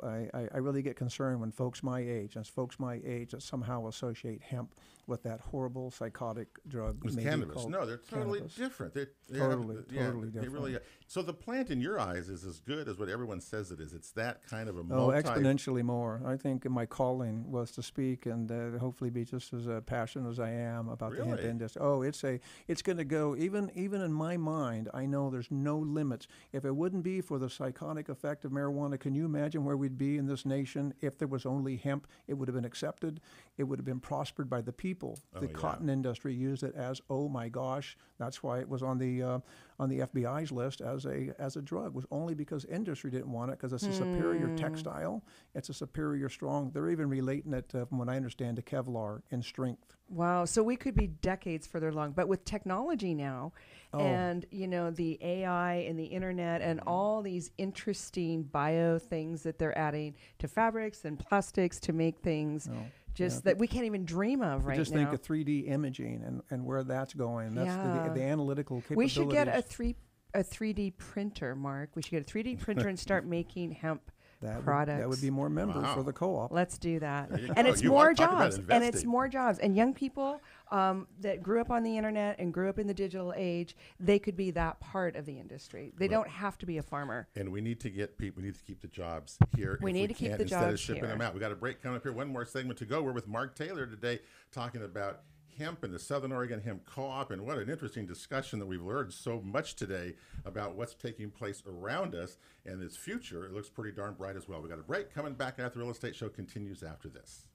[SPEAKER 3] I, I- I really get concerned when folks my age, as folks my age that somehow associate hemp with that horrible psychotic drug. Maybe
[SPEAKER 1] cannabis. No, they're totally
[SPEAKER 3] cannabis.
[SPEAKER 1] different. They're, they have-
[SPEAKER 3] Totally,
[SPEAKER 1] yeah,
[SPEAKER 3] totally
[SPEAKER 1] They really are. So the plant in your eyes is as good as what everyone says it is. It's that kind of a
[SPEAKER 3] Oh,
[SPEAKER 1] multi.
[SPEAKER 3] exponentially more. I think my calling was to speak and uh, hopefully be just as uh, passionate as I am about the hemp industry. Oh, it's a, it's going to go even even in my mind. I know there's no limits. If it wouldn't be for the psychotic effect of marijuana, can you imagine where we'd be in this nation if there was only hemp? It would have been accepted. It would have been prospered by the people.
[SPEAKER 1] Oh,
[SPEAKER 3] the
[SPEAKER 1] yeah.
[SPEAKER 3] cotton industry used it as, oh my gosh, that's why it was on the uh, on the FBI's list as a as a drug. Was only because industry didn't want it because it's a superior textile. It's a superior strong. They're even relating it, uh, from what I understand, to Kevlar in strength.
[SPEAKER 2] Wow. So we could be decades further along. But with technology now
[SPEAKER 3] Oh.
[SPEAKER 2] and, you know, the AI and the internet and
[SPEAKER 3] Mm-hmm.
[SPEAKER 2] all these interesting bio things that they're adding to fabrics and plastics to make things just that we can't even dream of right
[SPEAKER 3] just
[SPEAKER 2] now.
[SPEAKER 3] think of 3D imaging and, and where that's going. That's
[SPEAKER 2] Yeah.
[SPEAKER 3] the, the, analytical
[SPEAKER 2] we should get a three a 3D printer, Mark. We should get a 3D printer and start making hemp
[SPEAKER 3] that would, that would be more members
[SPEAKER 1] Wow.
[SPEAKER 3] for the co-op.
[SPEAKER 2] Let's do that. And
[SPEAKER 1] go.
[SPEAKER 2] it's
[SPEAKER 1] You
[SPEAKER 2] more
[SPEAKER 1] want- talk about
[SPEAKER 2] jobs. And it's more jobs. And young people um, that grew up on the internet and grew up in the digital age, they could be that part of the industry. They don't have to be a farmer.
[SPEAKER 1] And we need to get people. We need to keep the jobs here.
[SPEAKER 2] We
[SPEAKER 1] if
[SPEAKER 2] need to keep
[SPEAKER 1] can,
[SPEAKER 2] the
[SPEAKER 1] instead of shipping
[SPEAKER 2] here.
[SPEAKER 1] them out. We got a break coming up here. One more segment to go. We're with Mark Taylor today, talking about hemp and the Southern Oregon Hemp Co-op, and what an interesting discussion that we've learned so much today about what's taking place around us and its future. It looks pretty darn bright as well. We got a break coming back after the real estate show continues after this.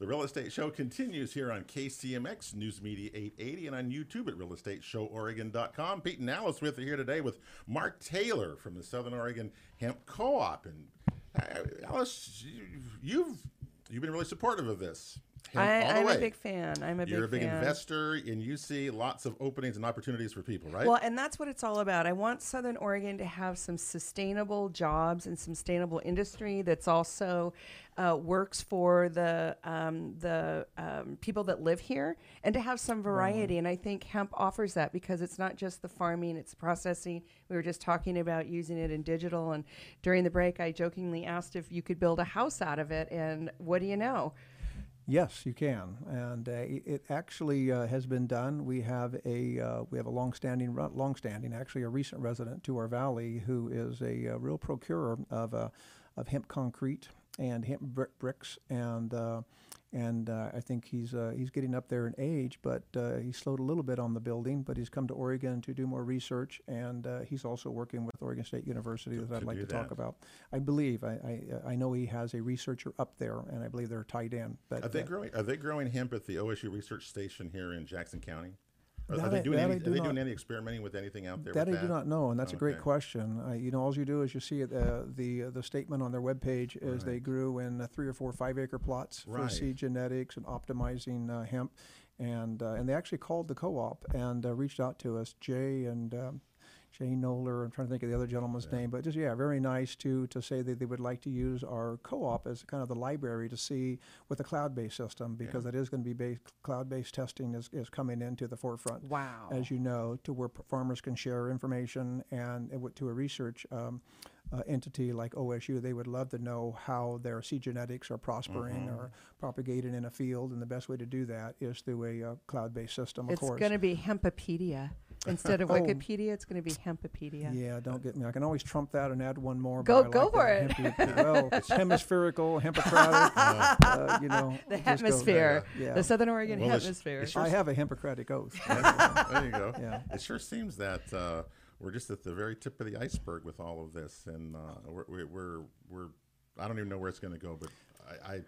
[SPEAKER 1] The Real Estate Show continues here on KCMX News Media 880 and on YouTube at realestateShowOregon.com. Pete and Alice with you here today with Mark Taylor from the Southern Oregon Hemp Co-op. And uh, Alice, you've you've been really supportive of this.
[SPEAKER 2] I,
[SPEAKER 1] all the
[SPEAKER 2] I'm
[SPEAKER 1] way.
[SPEAKER 2] a big fan. I'm a
[SPEAKER 1] You're
[SPEAKER 2] big
[SPEAKER 1] a big
[SPEAKER 2] fan.
[SPEAKER 1] investor, and you see lots of openings and opportunities for people, right?
[SPEAKER 2] Well, and that's what it's all about. I want Southern Oregon to have some sustainable jobs and sustainable industry that's also uh, works for the um, the um, people that live here, and to have some variety. And I think hemp offers that because it's not just the farming; it's processing. We were just talking about using it in digital, and during the break, I jokingly asked if you could build a house out of it, and what do you know?
[SPEAKER 3] Yes, you can, and uh, it actually uh, has been done. We have a uh, we have a longstanding, longstanding, actually a recent resident to our valley who is a, uh real procurer of uh, of hemp concrete and hemp brick bricks, and uh, and uh, I think he's uh, he's getting up there in age, but uh, he slowed a little bit on the building. But he's come to Oregon to do more research, and uh, he's also working with Oregon State University
[SPEAKER 1] To-
[SPEAKER 3] that I'd like to talk about. I believe I, I I know he has a researcher up there, and I believe they're tied in. But
[SPEAKER 1] are they
[SPEAKER 3] uh,
[SPEAKER 1] growing? Are they growing hemp at the OSU Research Station here in Jackson County? Are, are they doing
[SPEAKER 3] that
[SPEAKER 1] any?
[SPEAKER 3] I
[SPEAKER 1] Are they
[SPEAKER 3] not-
[SPEAKER 1] doing any experimenting with anything out there?
[SPEAKER 3] That I
[SPEAKER 1] with
[SPEAKER 3] do not know, and that's a great question. Uh, you know, all you do is you see it, uh, the the statement on their webpage is they grew in uh, three or four five acre plots for
[SPEAKER 1] Right.
[SPEAKER 3] seed genetics and optimizing uh, hemp, and uh, and they actually called the co-op and uh, reached out to us, Jay and. Um, Jay Noller, I'm trying to think of the other gentleman's name, but just yeah, very nice to to say that they would like to use our co-op as kind of the library to see with a cloud-based system because that is going to be based, cloud-based testing is, is coming into the forefront
[SPEAKER 2] Wow.
[SPEAKER 3] as you know, to where farmers can share information and it would- to a research um, uh, entity like OSU, they would love to know how their seed genetics are prospering or propagating in a field, and the best way to do that is through a uh, cloud-based system, of
[SPEAKER 2] it's
[SPEAKER 3] course.
[SPEAKER 2] It's going to be Hempopedia. Instead of
[SPEAKER 3] Oh.
[SPEAKER 2] Wikipedia, it's going to be Hempipedia.
[SPEAKER 3] Yeah, don't get me. I can always trump that and add one more.
[SPEAKER 2] Go- go
[SPEAKER 3] like
[SPEAKER 2] for it.
[SPEAKER 3] hempi- well, it's hemispherical, hempocratic. uh, you know,
[SPEAKER 2] The
[SPEAKER 3] it just goes-
[SPEAKER 2] hemisphere.
[SPEAKER 3] Yeah.
[SPEAKER 2] The Southern Oregon
[SPEAKER 1] Well, it's-
[SPEAKER 2] hemisphere.
[SPEAKER 1] it's sure
[SPEAKER 3] I have a Hippocratic oath.
[SPEAKER 1] there you go.
[SPEAKER 3] Yeah.
[SPEAKER 1] It sure seems that uh, we're just at the very tip of the iceberg with all of this, and uh, we're, we're, we're, we're I don't even know where it's going to go, but I, I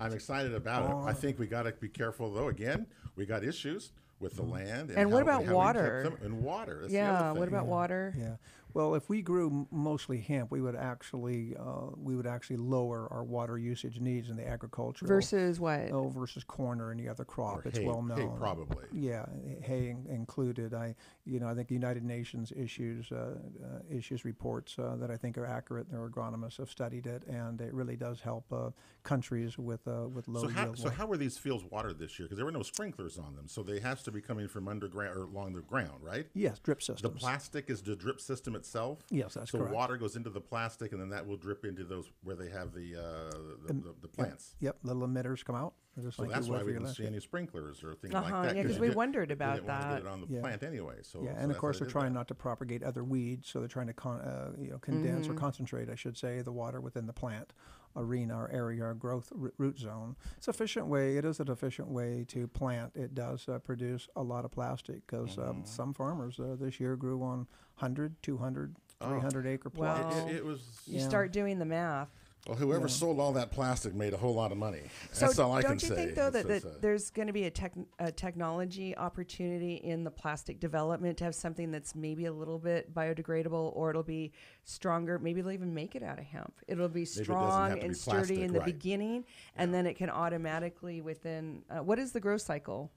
[SPEAKER 1] I'm excited about it. I think we got to be careful though. Again, we got issues with the mm-hmm. land, and,
[SPEAKER 2] And what
[SPEAKER 1] how-
[SPEAKER 2] about
[SPEAKER 1] how
[SPEAKER 2] water?
[SPEAKER 1] and water. That's the
[SPEAKER 2] yeah.
[SPEAKER 1] other
[SPEAKER 2] What
[SPEAKER 1] thing.
[SPEAKER 2] about water?
[SPEAKER 3] Yeah. Well, if we grew mostly hemp, we would actually uh, we would actually lower our water usage needs in the agricultural
[SPEAKER 2] Versus what?
[SPEAKER 3] oh versus corn or any other crop.
[SPEAKER 1] Or
[SPEAKER 3] it's
[SPEAKER 1] hay-
[SPEAKER 3] well
[SPEAKER 1] hay
[SPEAKER 3] known.
[SPEAKER 1] probably.
[SPEAKER 3] Yeah, hay in- included. I, you know, I think the United Nations issues uh, uh, issues reports uh, that I think are accurate. Their agronomists have studied it, and it really does help uh, countries with uh, with low
[SPEAKER 1] So how,
[SPEAKER 3] yield.
[SPEAKER 1] so
[SPEAKER 3] wa-
[SPEAKER 1] how were these fields watered this year? Because there were no sprinklers on them, so they have to be coming from underground or along the ground, right?
[SPEAKER 3] yes, drip systems.
[SPEAKER 1] The plastic is the drip system itself.
[SPEAKER 3] Yes, that's
[SPEAKER 1] so
[SPEAKER 3] correct.
[SPEAKER 1] water goes into the plastic, and then that will drip into those where they have the uh, the, the, the plants.
[SPEAKER 3] Yep, little emitters come out. They're just
[SPEAKER 1] So
[SPEAKER 3] like you
[SPEAKER 1] that's why we
[SPEAKER 3] your
[SPEAKER 1] didn't see any sprinklers or things
[SPEAKER 2] Uh-huh,
[SPEAKER 1] like that.
[SPEAKER 2] yeah, 'cause
[SPEAKER 1] you
[SPEAKER 2] we
[SPEAKER 1] did-
[SPEAKER 2] wondered
[SPEAKER 1] they
[SPEAKER 2] about
[SPEAKER 1] didn't want to
[SPEAKER 2] that.
[SPEAKER 1] get it on the
[SPEAKER 3] Yeah.
[SPEAKER 1] plant anyway. So
[SPEAKER 3] Yeah,
[SPEAKER 1] so
[SPEAKER 3] and of course they're trying
[SPEAKER 1] that.
[SPEAKER 3] not to propagate other weeds, so they're trying to con- uh, you know condense
[SPEAKER 2] Mm-hmm.
[SPEAKER 3] or concentrate, I should say, the water within the plant arena or area or growth root zone. It's an efficient way. It is an efficient way to plant. It does uh, produce a lot of plastic because
[SPEAKER 1] Mm-hmm.
[SPEAKER 3] um, some farmers uh, this year grew on 100, 200,
[SPEAKER 1] Oh.
[SPEAKER 3] 300 acre
[SPEAKER 2] Wow.
[SPEAKER 3] plots.
[SPEAKER 1] It, it, it was
[SPEAKER 2] You
[SPEAKER 3] Yeah.
[SPEAKER 2] start doing the math.
[SPEAKER 1] Well. Whoever
[SPEAKER 3] Yeah.
[SPEAKER 1] sold all that plastic made a whole lot of money.
[SPEAKER 2] So
[SPEAKER 1] That's all I can say.
[SPEAKER 2] don't you think though that,
[SPEAKER 1] It's-
[SPEAKER 2] that
[SPEAKER 1] a-
[SPEAKER 2] there's going to be a, tech, a technology opportunity in the plastic development to have something that's maybe a little bit biodegradable, or it'll be stronger. Maybe they'll even make it out of hemp. It'll be strong
[SPEAKER 1] to
[SPEAKER 2] and
[SPEAKER 1] be
[SPEAKER 2] sturdy
[SPEAKER 1] plastic,
[SPEAKER 2] in the
[SPEAKER 1] right.
[SPEAKER 2] beginning, and then it can automatically within. Uh, what is the growth cycle?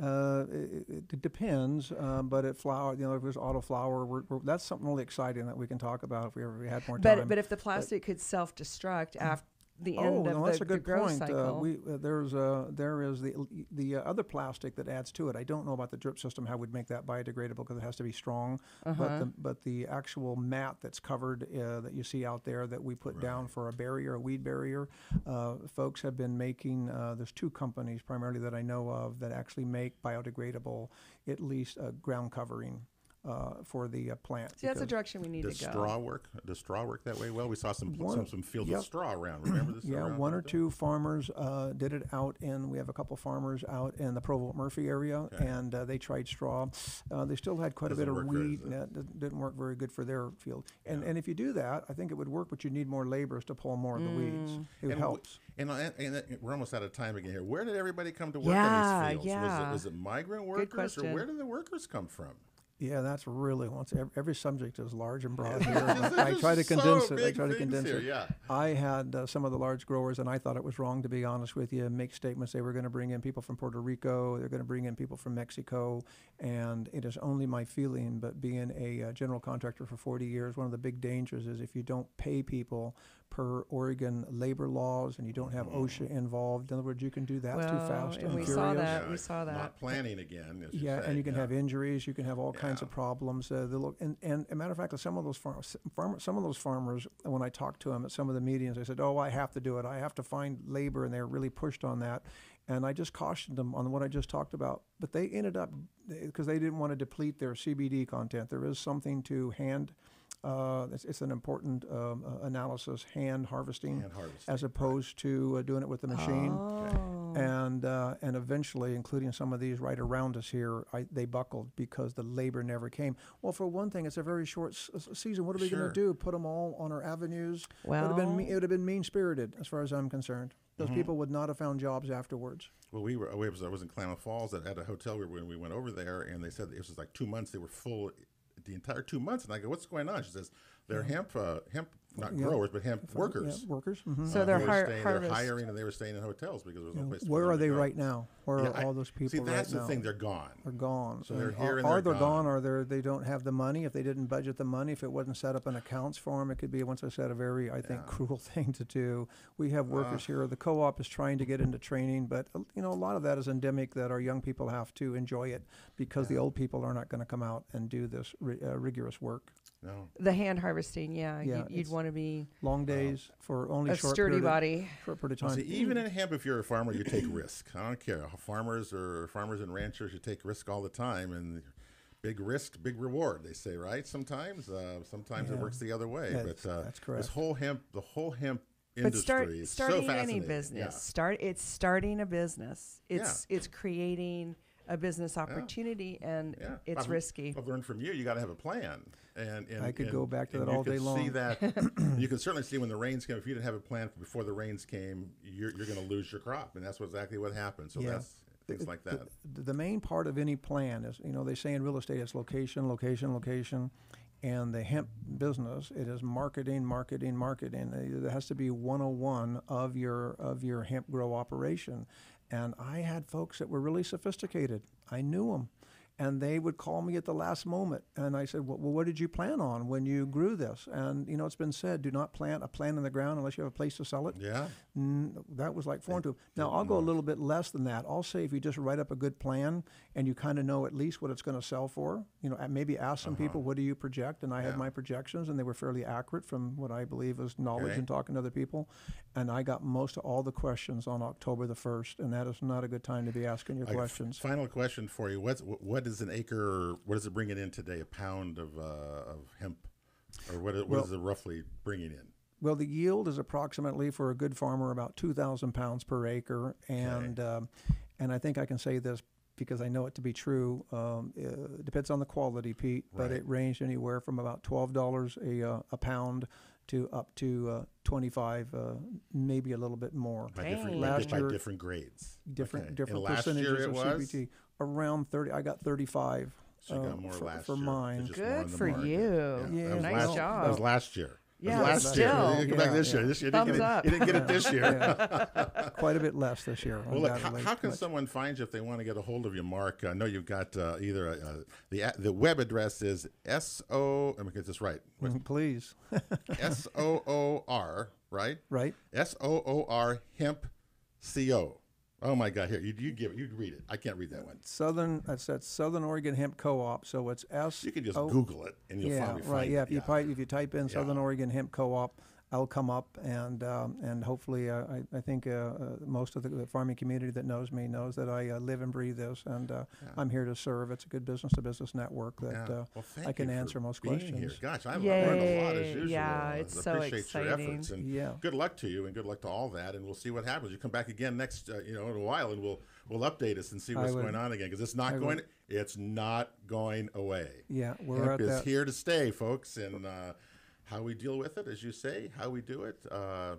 [SPEAKER 3] Uh, it, it, it depends, um, but at flower, you know, if there's auto flower, we're, we're, that's something really exciting that we can talk about if we ever we had more time.
[SPEAKER 2] But but if the plastic could self destruct after the
[SPEAKER 3] Oh,
[SPEAKER 2] of
[SPEAKER 3] no,
[SPEAKER 2] the,
[SPEAKER 3] that's a
[SPEAKER 2] the
[SPEAKER 3] good
[SPEAKER 2] growth
[SPEAKER 3] point.
[SPEAKER 2] cycle.
[SPEAKER 3] Uh, we uh, there's uh, there is the the uh, other plastic that adds to it. I don't know about the drip system how we'd make that biodegradable because it has to be strong. But
[SPEAKER 2] Uh-huh.
[SPEAKER 3] the but the actual mat that's covered uh, that you see out there that we put down for a barrier, a weed barrier, uh, folks have been making. Uh, there's two companies primarily that I know of that actually make biodegradable, at least uh, ground covering. Uh, for the uh, plant.
[SPEAKER 2] See, that's the direction we need to go.
[SPEAKER 1] Does straw work? Does straw work that way? Well, we saw some
[SPEAKER 3] One-
[SPEAKER 1] some, some fields
[SPEAKER 3] yep.
[SPEAKER 1] of straw around. Remember this?
[SPEAKER 3] Yeah, one or
[SPEAKER 1] out there?
[SPEAKER 3] two farmers uh, did it out in. We have a couple farmers out in the Provolt Murphy area,
[SPEAKER 1] Okay.
[SPEAKER 3] and uh, they tried straw. Uh, they still had quite
[SPEAKER 1] Doesn't
[SPEAKER 3] a bit of
[SPEAKER 1] work very-
[SPEAKER 3] weed, and that didn't- didn't work very good for their field. And and if you do that, I think it would work, but you need more laborers to pull more of the weeds.
[SPEAKER 2] Mm.
[SPEAKER 3] It
[SPEAKER 1] And
[SPEAKER 3] helps.
[SPEAKER 1] And, and, and we're almost out of time again here. Where did everybody come to work
[SPEAKER 2] Yeah,
[SPEAKER 1] in these fields?
[SPEAKER 2] yeah.
[SPEAKER 1] Was, it, was it migrant workers, or where did the workers come from?
[SPEAKER 3] Yeah, that's really once every, every subject is large and broad here. And I, I try to
[SPEAKER 1] just so
[SPEAKER 3] condense it. I try to condense
[SPEAKER 1] here,
[SPEAKER 3] it.
[SPEAKER 1] Yeah.
[SPEAKER 3] I had uh, some of the large growers, and I thought it was wrong, to be honest with you, make statements they were going to bring in people from Puerto Rico, they're going to bring in people from Mexico, and it is only my feeling, but being a uh, general contractor for 40 years, one of the big dangers is if you don't pay people per Oregon labor laws and you don't have OSHA involved, in other words, you can do that
[SPEAKER 2] well,
[SPEAKER 3] too fast
[SPEAKER 2] and
[SPEAKER 3] and
[SPEAKER 2] we
[SPEAKER 3] furious.
[SPEAKER 2] saw that.
[SPEAKER 1] Yeah,
[SPEAKER 2] we saw that.
[SPEAKER 1] Not planning again. As
[SPEAKER 3] Yeah,
[SPEAKER 1] say.
[SPEAKER 3] and you can
[SPEAKER 1] yeah.
[SPEAKER 3] have injuries. You can have all kinds of problems. Uh, they look, and, and a matter of fact, some of those farmers, farm, some of those farmers, when I talked to them at some of the meetings, I said, "Oh, I have to do it. I have to find labor," and they're really pushed on that. And I just cautioned them on what I just talked about. But they ended up because they didn't want to deplete their CBD content. There is something to hand. Uh, it's, it's an important um, uh, analysis, hand harvesting,
[SPEAKER 1] Hand harvesting,
[SPEAKER 3] as opposed to uh, doing it with the machine
[SPEAKER 2] Oh.
[SPEAKER 3] and uh, and eventually, including some of these right around us here, I, they buckled because the labor never came. Well, for one thing, it's a very short s- s- season. What are we
[SPEAKER 1] Sure.
[SPEAKER 3] going to do? Put them all on our avenues? it would have been me-
[SPEAKER 2] Well-
[SPEAKER 3] it would have been mean spirited, as far as I'm concerned. Those
[SPEAKER 1] Mm-hmm.
[SPEAKER 3] people would not have found jobs afterwards.
[SPEAKER 1] Well, we were. I was, I was in Klamath Falls at, at a hotel where when we went over there, and they said it was like two months. They were full the entire two months, and I go, "What's going on?" She says, "They're hemp, uh, hemp, not
[SPEAKER 3] Yeah.
[SPEAKER 1] growers, but hemp workers.
[SPEAKER 3] Yeah, workers. hmm
[SPEAKER 2] So
[SPEAKER 1] Uh,
[SPEAKER 2] they're
[SPEAKER 1] were
[SPEAKER 2] har-
[SPEAKER 1] staying. They're hiring, and they were staying in hotels because there was no place. for
[SPEAKER 3] Where are they
[SPEAKER 1] go.
[SPEAKER 3] right now? Where
[SPEAKER 1] Yeah,
[SPEAKER 3] are
[SPEAKER 1] I-
[SPEAKER 3] all those people
[SPEAKER 1] See, that's
[SPEAKER 3] right
[SPEAKER 1] the
[SPEAKER 3] now?
[SPEAKER 1] thing. They're gone.
[SPEAKER 3] They're gone.
[SPEAKER 1] So they're
[SPEAKER 3] And
[SPEAKER 1] here
[SPEAKER 3] are,
[SPEAKER 1] and
[SPEAKER 3] are
[SPEAKER 1] they're
[SPEAKER 3] they gone,
[SPEAKER 1] gone.
[SPEAKER 3] or they're, they don't have the money? If they didn't budget the money, if it wasn't set up in accounts for them, it could be, once I said, a very, I think, cruel thing to do. We have workers here. The co-op is trying to get into training, but uh, you know, a lot of that is endemic that our young people have to enjoy it because the old people are not going to come out and do this ri- uh, rigorous work.
[SPEAKER 1] No.
[SPEAKER 2] The hand harvesting, yeah.
[SPEAKER 3] Yeah,
[SPEAKER 2] you'd, you'd
[SPEAKER 3] it's
[SPEAKER 2] want to be
[SPEAKER 3] Long days for only
[SPEAKER 2] a
[SPEAKER 3] short
[SPEAKER 2] sturdy
[SPEAKER 3] period of-
[SPEAKER 2] body.
[SPEAKER 3] short period of
[SPEAKER 1] Well,
[SPEAKER 3] time.
[SPEAKER 1] see, even in hemp, if you're a farmer, you take risk. I don't care. Farmers or farmers and ranchers, you take risk all the time, and big risk, big reward. They say, right? Sometimes, uh, sometimes it
[SPEAKER 3] Yeah.
[SPEAKER 1] works the other way.
[SPEAKER 3] That's-
[SPEAKER 1] but uh,
[SPEAKER 3] that's
[SPEAKER 1] This whole hemp, the whole hemp
[SPEAKER 2] But
[SPEAKER 1] industry
[SPEAKER 2] start
[SPEAKER 1] is
[SPEAKER 2] starting
[SPEAKER 1] so fascinating.
[SPEAKER 2] any business.
[SPEAKER 1] Yeah.
[SPEAKER 2] Start it's starting a business. It's it's creating a business opportunity and
[SPEAKER 1] Yeah.
[SPEAKER 2] it's
[SPEAKER 1] I've-
[SPEAKER 2] risky.
[SPEAKER 1] I've learned from you. You got to have a plan, and, and
[SPEAKER 3] I could
[SPEAKER 1] and-
[SPEAKER 3] go back to
[SPEAKER 1] and
[SPEAKER 3] that
[SPEAKER 1] you
[SPEAKER 3] all
[SPEAKER 1] can
[SPEAKER 3] day
[SPEAKER 1] See
[SPEAKER 3] long.
[SPEAKER 1] that you can certainly see when the rains came. If you didn't have a plan before the rains came, you're, you're going to lose your crop, and that's exactly what happened. So
[SPEAKER 3] Yeah.
[SPEAKER 1] that's things like that.
[SPEAKER 3] The, the main part of any plan is, you know, they say in real estate it's location, location, location. And the hemp business, it is marketing, marketing, marketing. It has to be 101 of your of your hemp grow operation. And I had folks that were really sophisticated. I knew them. And they would call me at the last moment. And I said, well, what did you plan on when you grew this? And, you know, it's been said, do not plant a plant in the ground unless you have a place to sell it.
[SPEAKER 1] Yeah.
[SPEAKER 3] Mm, that was like foreign to him. Now I'll go a little bit less than that. I'll say if you just write up a good plan and you kind of know at least what it's going to sell for, you know, maybe ask some people what do you project, and I had
[SPEAKER 1] Uh-huh.
[SPEAKER 3] My projections and they were fairly accurate from what I believe was knowledge
[SPEAKER 1] Okay.
[SPEAKER 3] and talking to other people, and I got most of all the questions on October the first, and that is not a good time to be asking your
[SPEAKER 1] I-
[SPEAKER 3] questions.
[SPEAKER 1] Final question for you: What's wh- what is an acre? What is it bringing in today? A pound of uh, of hemp, or what? Is, what
[SPEAKER 3] Well-
[SPEAKER 1] is it roughly bringing in?
[SPEAKER 3] Well, the yield is approximately for a good farmer about two thousand pounds per acre, and um, and I think I can say this because I know it to be true. Um, it depends on the quality, Pete, but
[SPEAKER 1] Right.
[SPEAKER 3] it ranged anywhere from about twelve dollars a uh, a pound to up to uh, twenty five, uh, maybe a little bit more.
[SPEAKER 1] By different,
[SPEAKER 2] Dang.
[SPEAKER 1] by,
[SPEAKER 3] Last
[SPEAKER 1] by
[SPEAKER 3] year-
[SPEAKER 1] different grades.
[SPEAKER 3] Different
[SPEAKER 1] Okay.
[SPEAKER 3] different
[SPEAKER 1] and last
[SPEAKER 3] percentages
[SPEAKER 1] year it
[SPEAKER 3] of
[SPEAKER 1] was?
[SPEAKER 3] CBD. Around thirty, I got thirty five.
[SPEAKER 1] So you got more
[SPEAKER 3] for,
[SPEAKER 1] last
[SPEAKER 3] for
[SPEAKER 1] year.
[SPEAKER 3] mine.
[SPEAKER 1] It's more
[SPEAKER 2] Good for
[SPEAKER 1] market.
[SPEAKER 2] you.
[SPEAKER 3] Yeah,
[SPEAKER 1] that was
[SPEAKER 2] nice
[SPEAKER 1] last,
[SPEAKER 2] job.
[SPEAKER 1] That was last year. That was
[SPEAKER 2] Yeah,
[SPEAKER 1] last
[SPEAKER 3] but
[SPEAKER 1] year.
[SPEAKER 2] still.
[SPEAKER 1] You come back
[SPEAKER 3] Yeah,
[SPEAKER 1] this year. This year you didn't,
[SPEAKER 2] Thumbs
[SPEAKER 1] get it,
[SPEAKER 2] up.
[SPEAKER 1] you didn't get it this year.
[SPEAKER 3] Yeah. Quite a bit less this year.
[SPEAKER 1] Well, look, how, how can
[SPEAKER 3] but-
[SPEAKER 1] someone find you if they want to get a hold of you, Mark? I know you've got uh, either a, a, the the web address is s o. Let me get this right.
[SPEAKER 3] Mhm, Please,
[SPEAKER 1] S O O R, right?
[SPEAKER 3] right?
[SPEAKER 1] S O O R hemp C O. Oh my God! Here, you you give it. You read it. I can't read that one.
[SPEAKER 3] Southern, that's that Southern Oregon Hemp Co-op. So it's S.
[SPEAKER 1] You can just Google it, and you'll find.
[SPEAKER 3] yeah,
[SPEAKER 1] probably
[SPEAKER 3] right.
[SPEAKER 1] find
[SPEAKER 3] Yeah,
[SPEAKER 1] it.
[SPEAKER 3] if you type if you type in Southern Oregon Hemp Co-op, I'll come up, and um, and hopefully, uh, I I think uh, uh, most of the farming community that knows me knows that I uh, live and breathe this, and uh, I'm here to serve. It's a good business to business network that
[SPEAKER 1] Yeah.
[SPEAKER 3] uh,
[SPEAKER 1] Well, thank
[SPEAKER 3] I can
[SPEAKER 1] you for
[SPEAKER 3] answer most
[SPEAKER 1] being
[SPEAKER 3] questions.
[SPEAKER 1] Here. Gosh, I learned a lot as usual.
[SPEAKER 2] Yeah,
[SPEAKER 1] I
[SPEAKER 2] it's so
[SPEAKER 1] appreciate your
[SPEAKER 2] exciting.
[SPEAKER 1] efforts and
[SPEAKER 3] Yeah.
[SPEAKER 1] good luck to you and good luck to all that. And we'll see what happens. You come back again next, uh, you know, in a while, and we'll we'll update us and see what's
[SPEAKER 3] would-
[SPEAKER 1] going on again because it's not
[SPEAKER 3] I
[SPEAKER 1] going.
[SPEAKER 3] would.
[SPEAKER 1] It's not going away.
[SPEAKER 3] Yeah, we're
[SPEAKER 1] Hemp
[SPEAKER 3] at
[SPEAKER 1] is
[SPEAKER 3] that.
[SPEAKER 1] here to stay, folks, and uh, how we deal with it, as you say, how we do it, uh,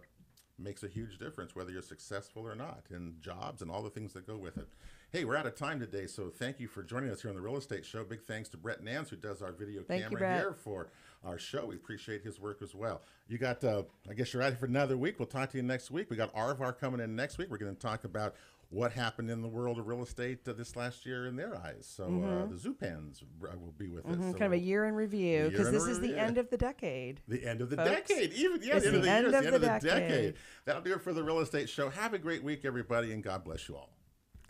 [SPEAKER 1] makes a huge difference whether you're successful or not in jobs and all the things that go with it. Hey, we're out of time today, so thank you for joining us here on the Real Estate Show. Big thanks to Brett Nance, who does our video
[SPEAKER 2] Thank
[SPEAKER 1] camera
[SPEAKER 2] Brett.
[SPEAKER 1] here for our show. We appreciate his work as well. You got, uh, I guess you're out here for another week. We'll talk to you next week. We got Arvar coming in next week. We're going to talk about what happened in the world of real estate uh, this last year in their eyes. So uh, the Zupans uh, will be with us.
[SPEAKER 2] Mhm,
[SPEAKER 1] So
[SPEAKER 2] kind of a year in review because this is the end of the decade.
[SPEAKER 1] the end of the
[SPEAKER 2] folks.
[SPEAKER 1] decade, even yeah,
[SPEAKER 2] It's
[SPEAKER 1] the end of the,
[SPEAKER 2] end
[SPEAKER 1] year,
[SPEAKER 2] of
[SPEAKER 1] the end
[SPEAKER 2] the
[SPEAKER 1] of the decade.
[SPEAKER 2] decade.
[SPEAKER 1] That'll do it for the real estate show. Have a great week, everybody, and God bless you all.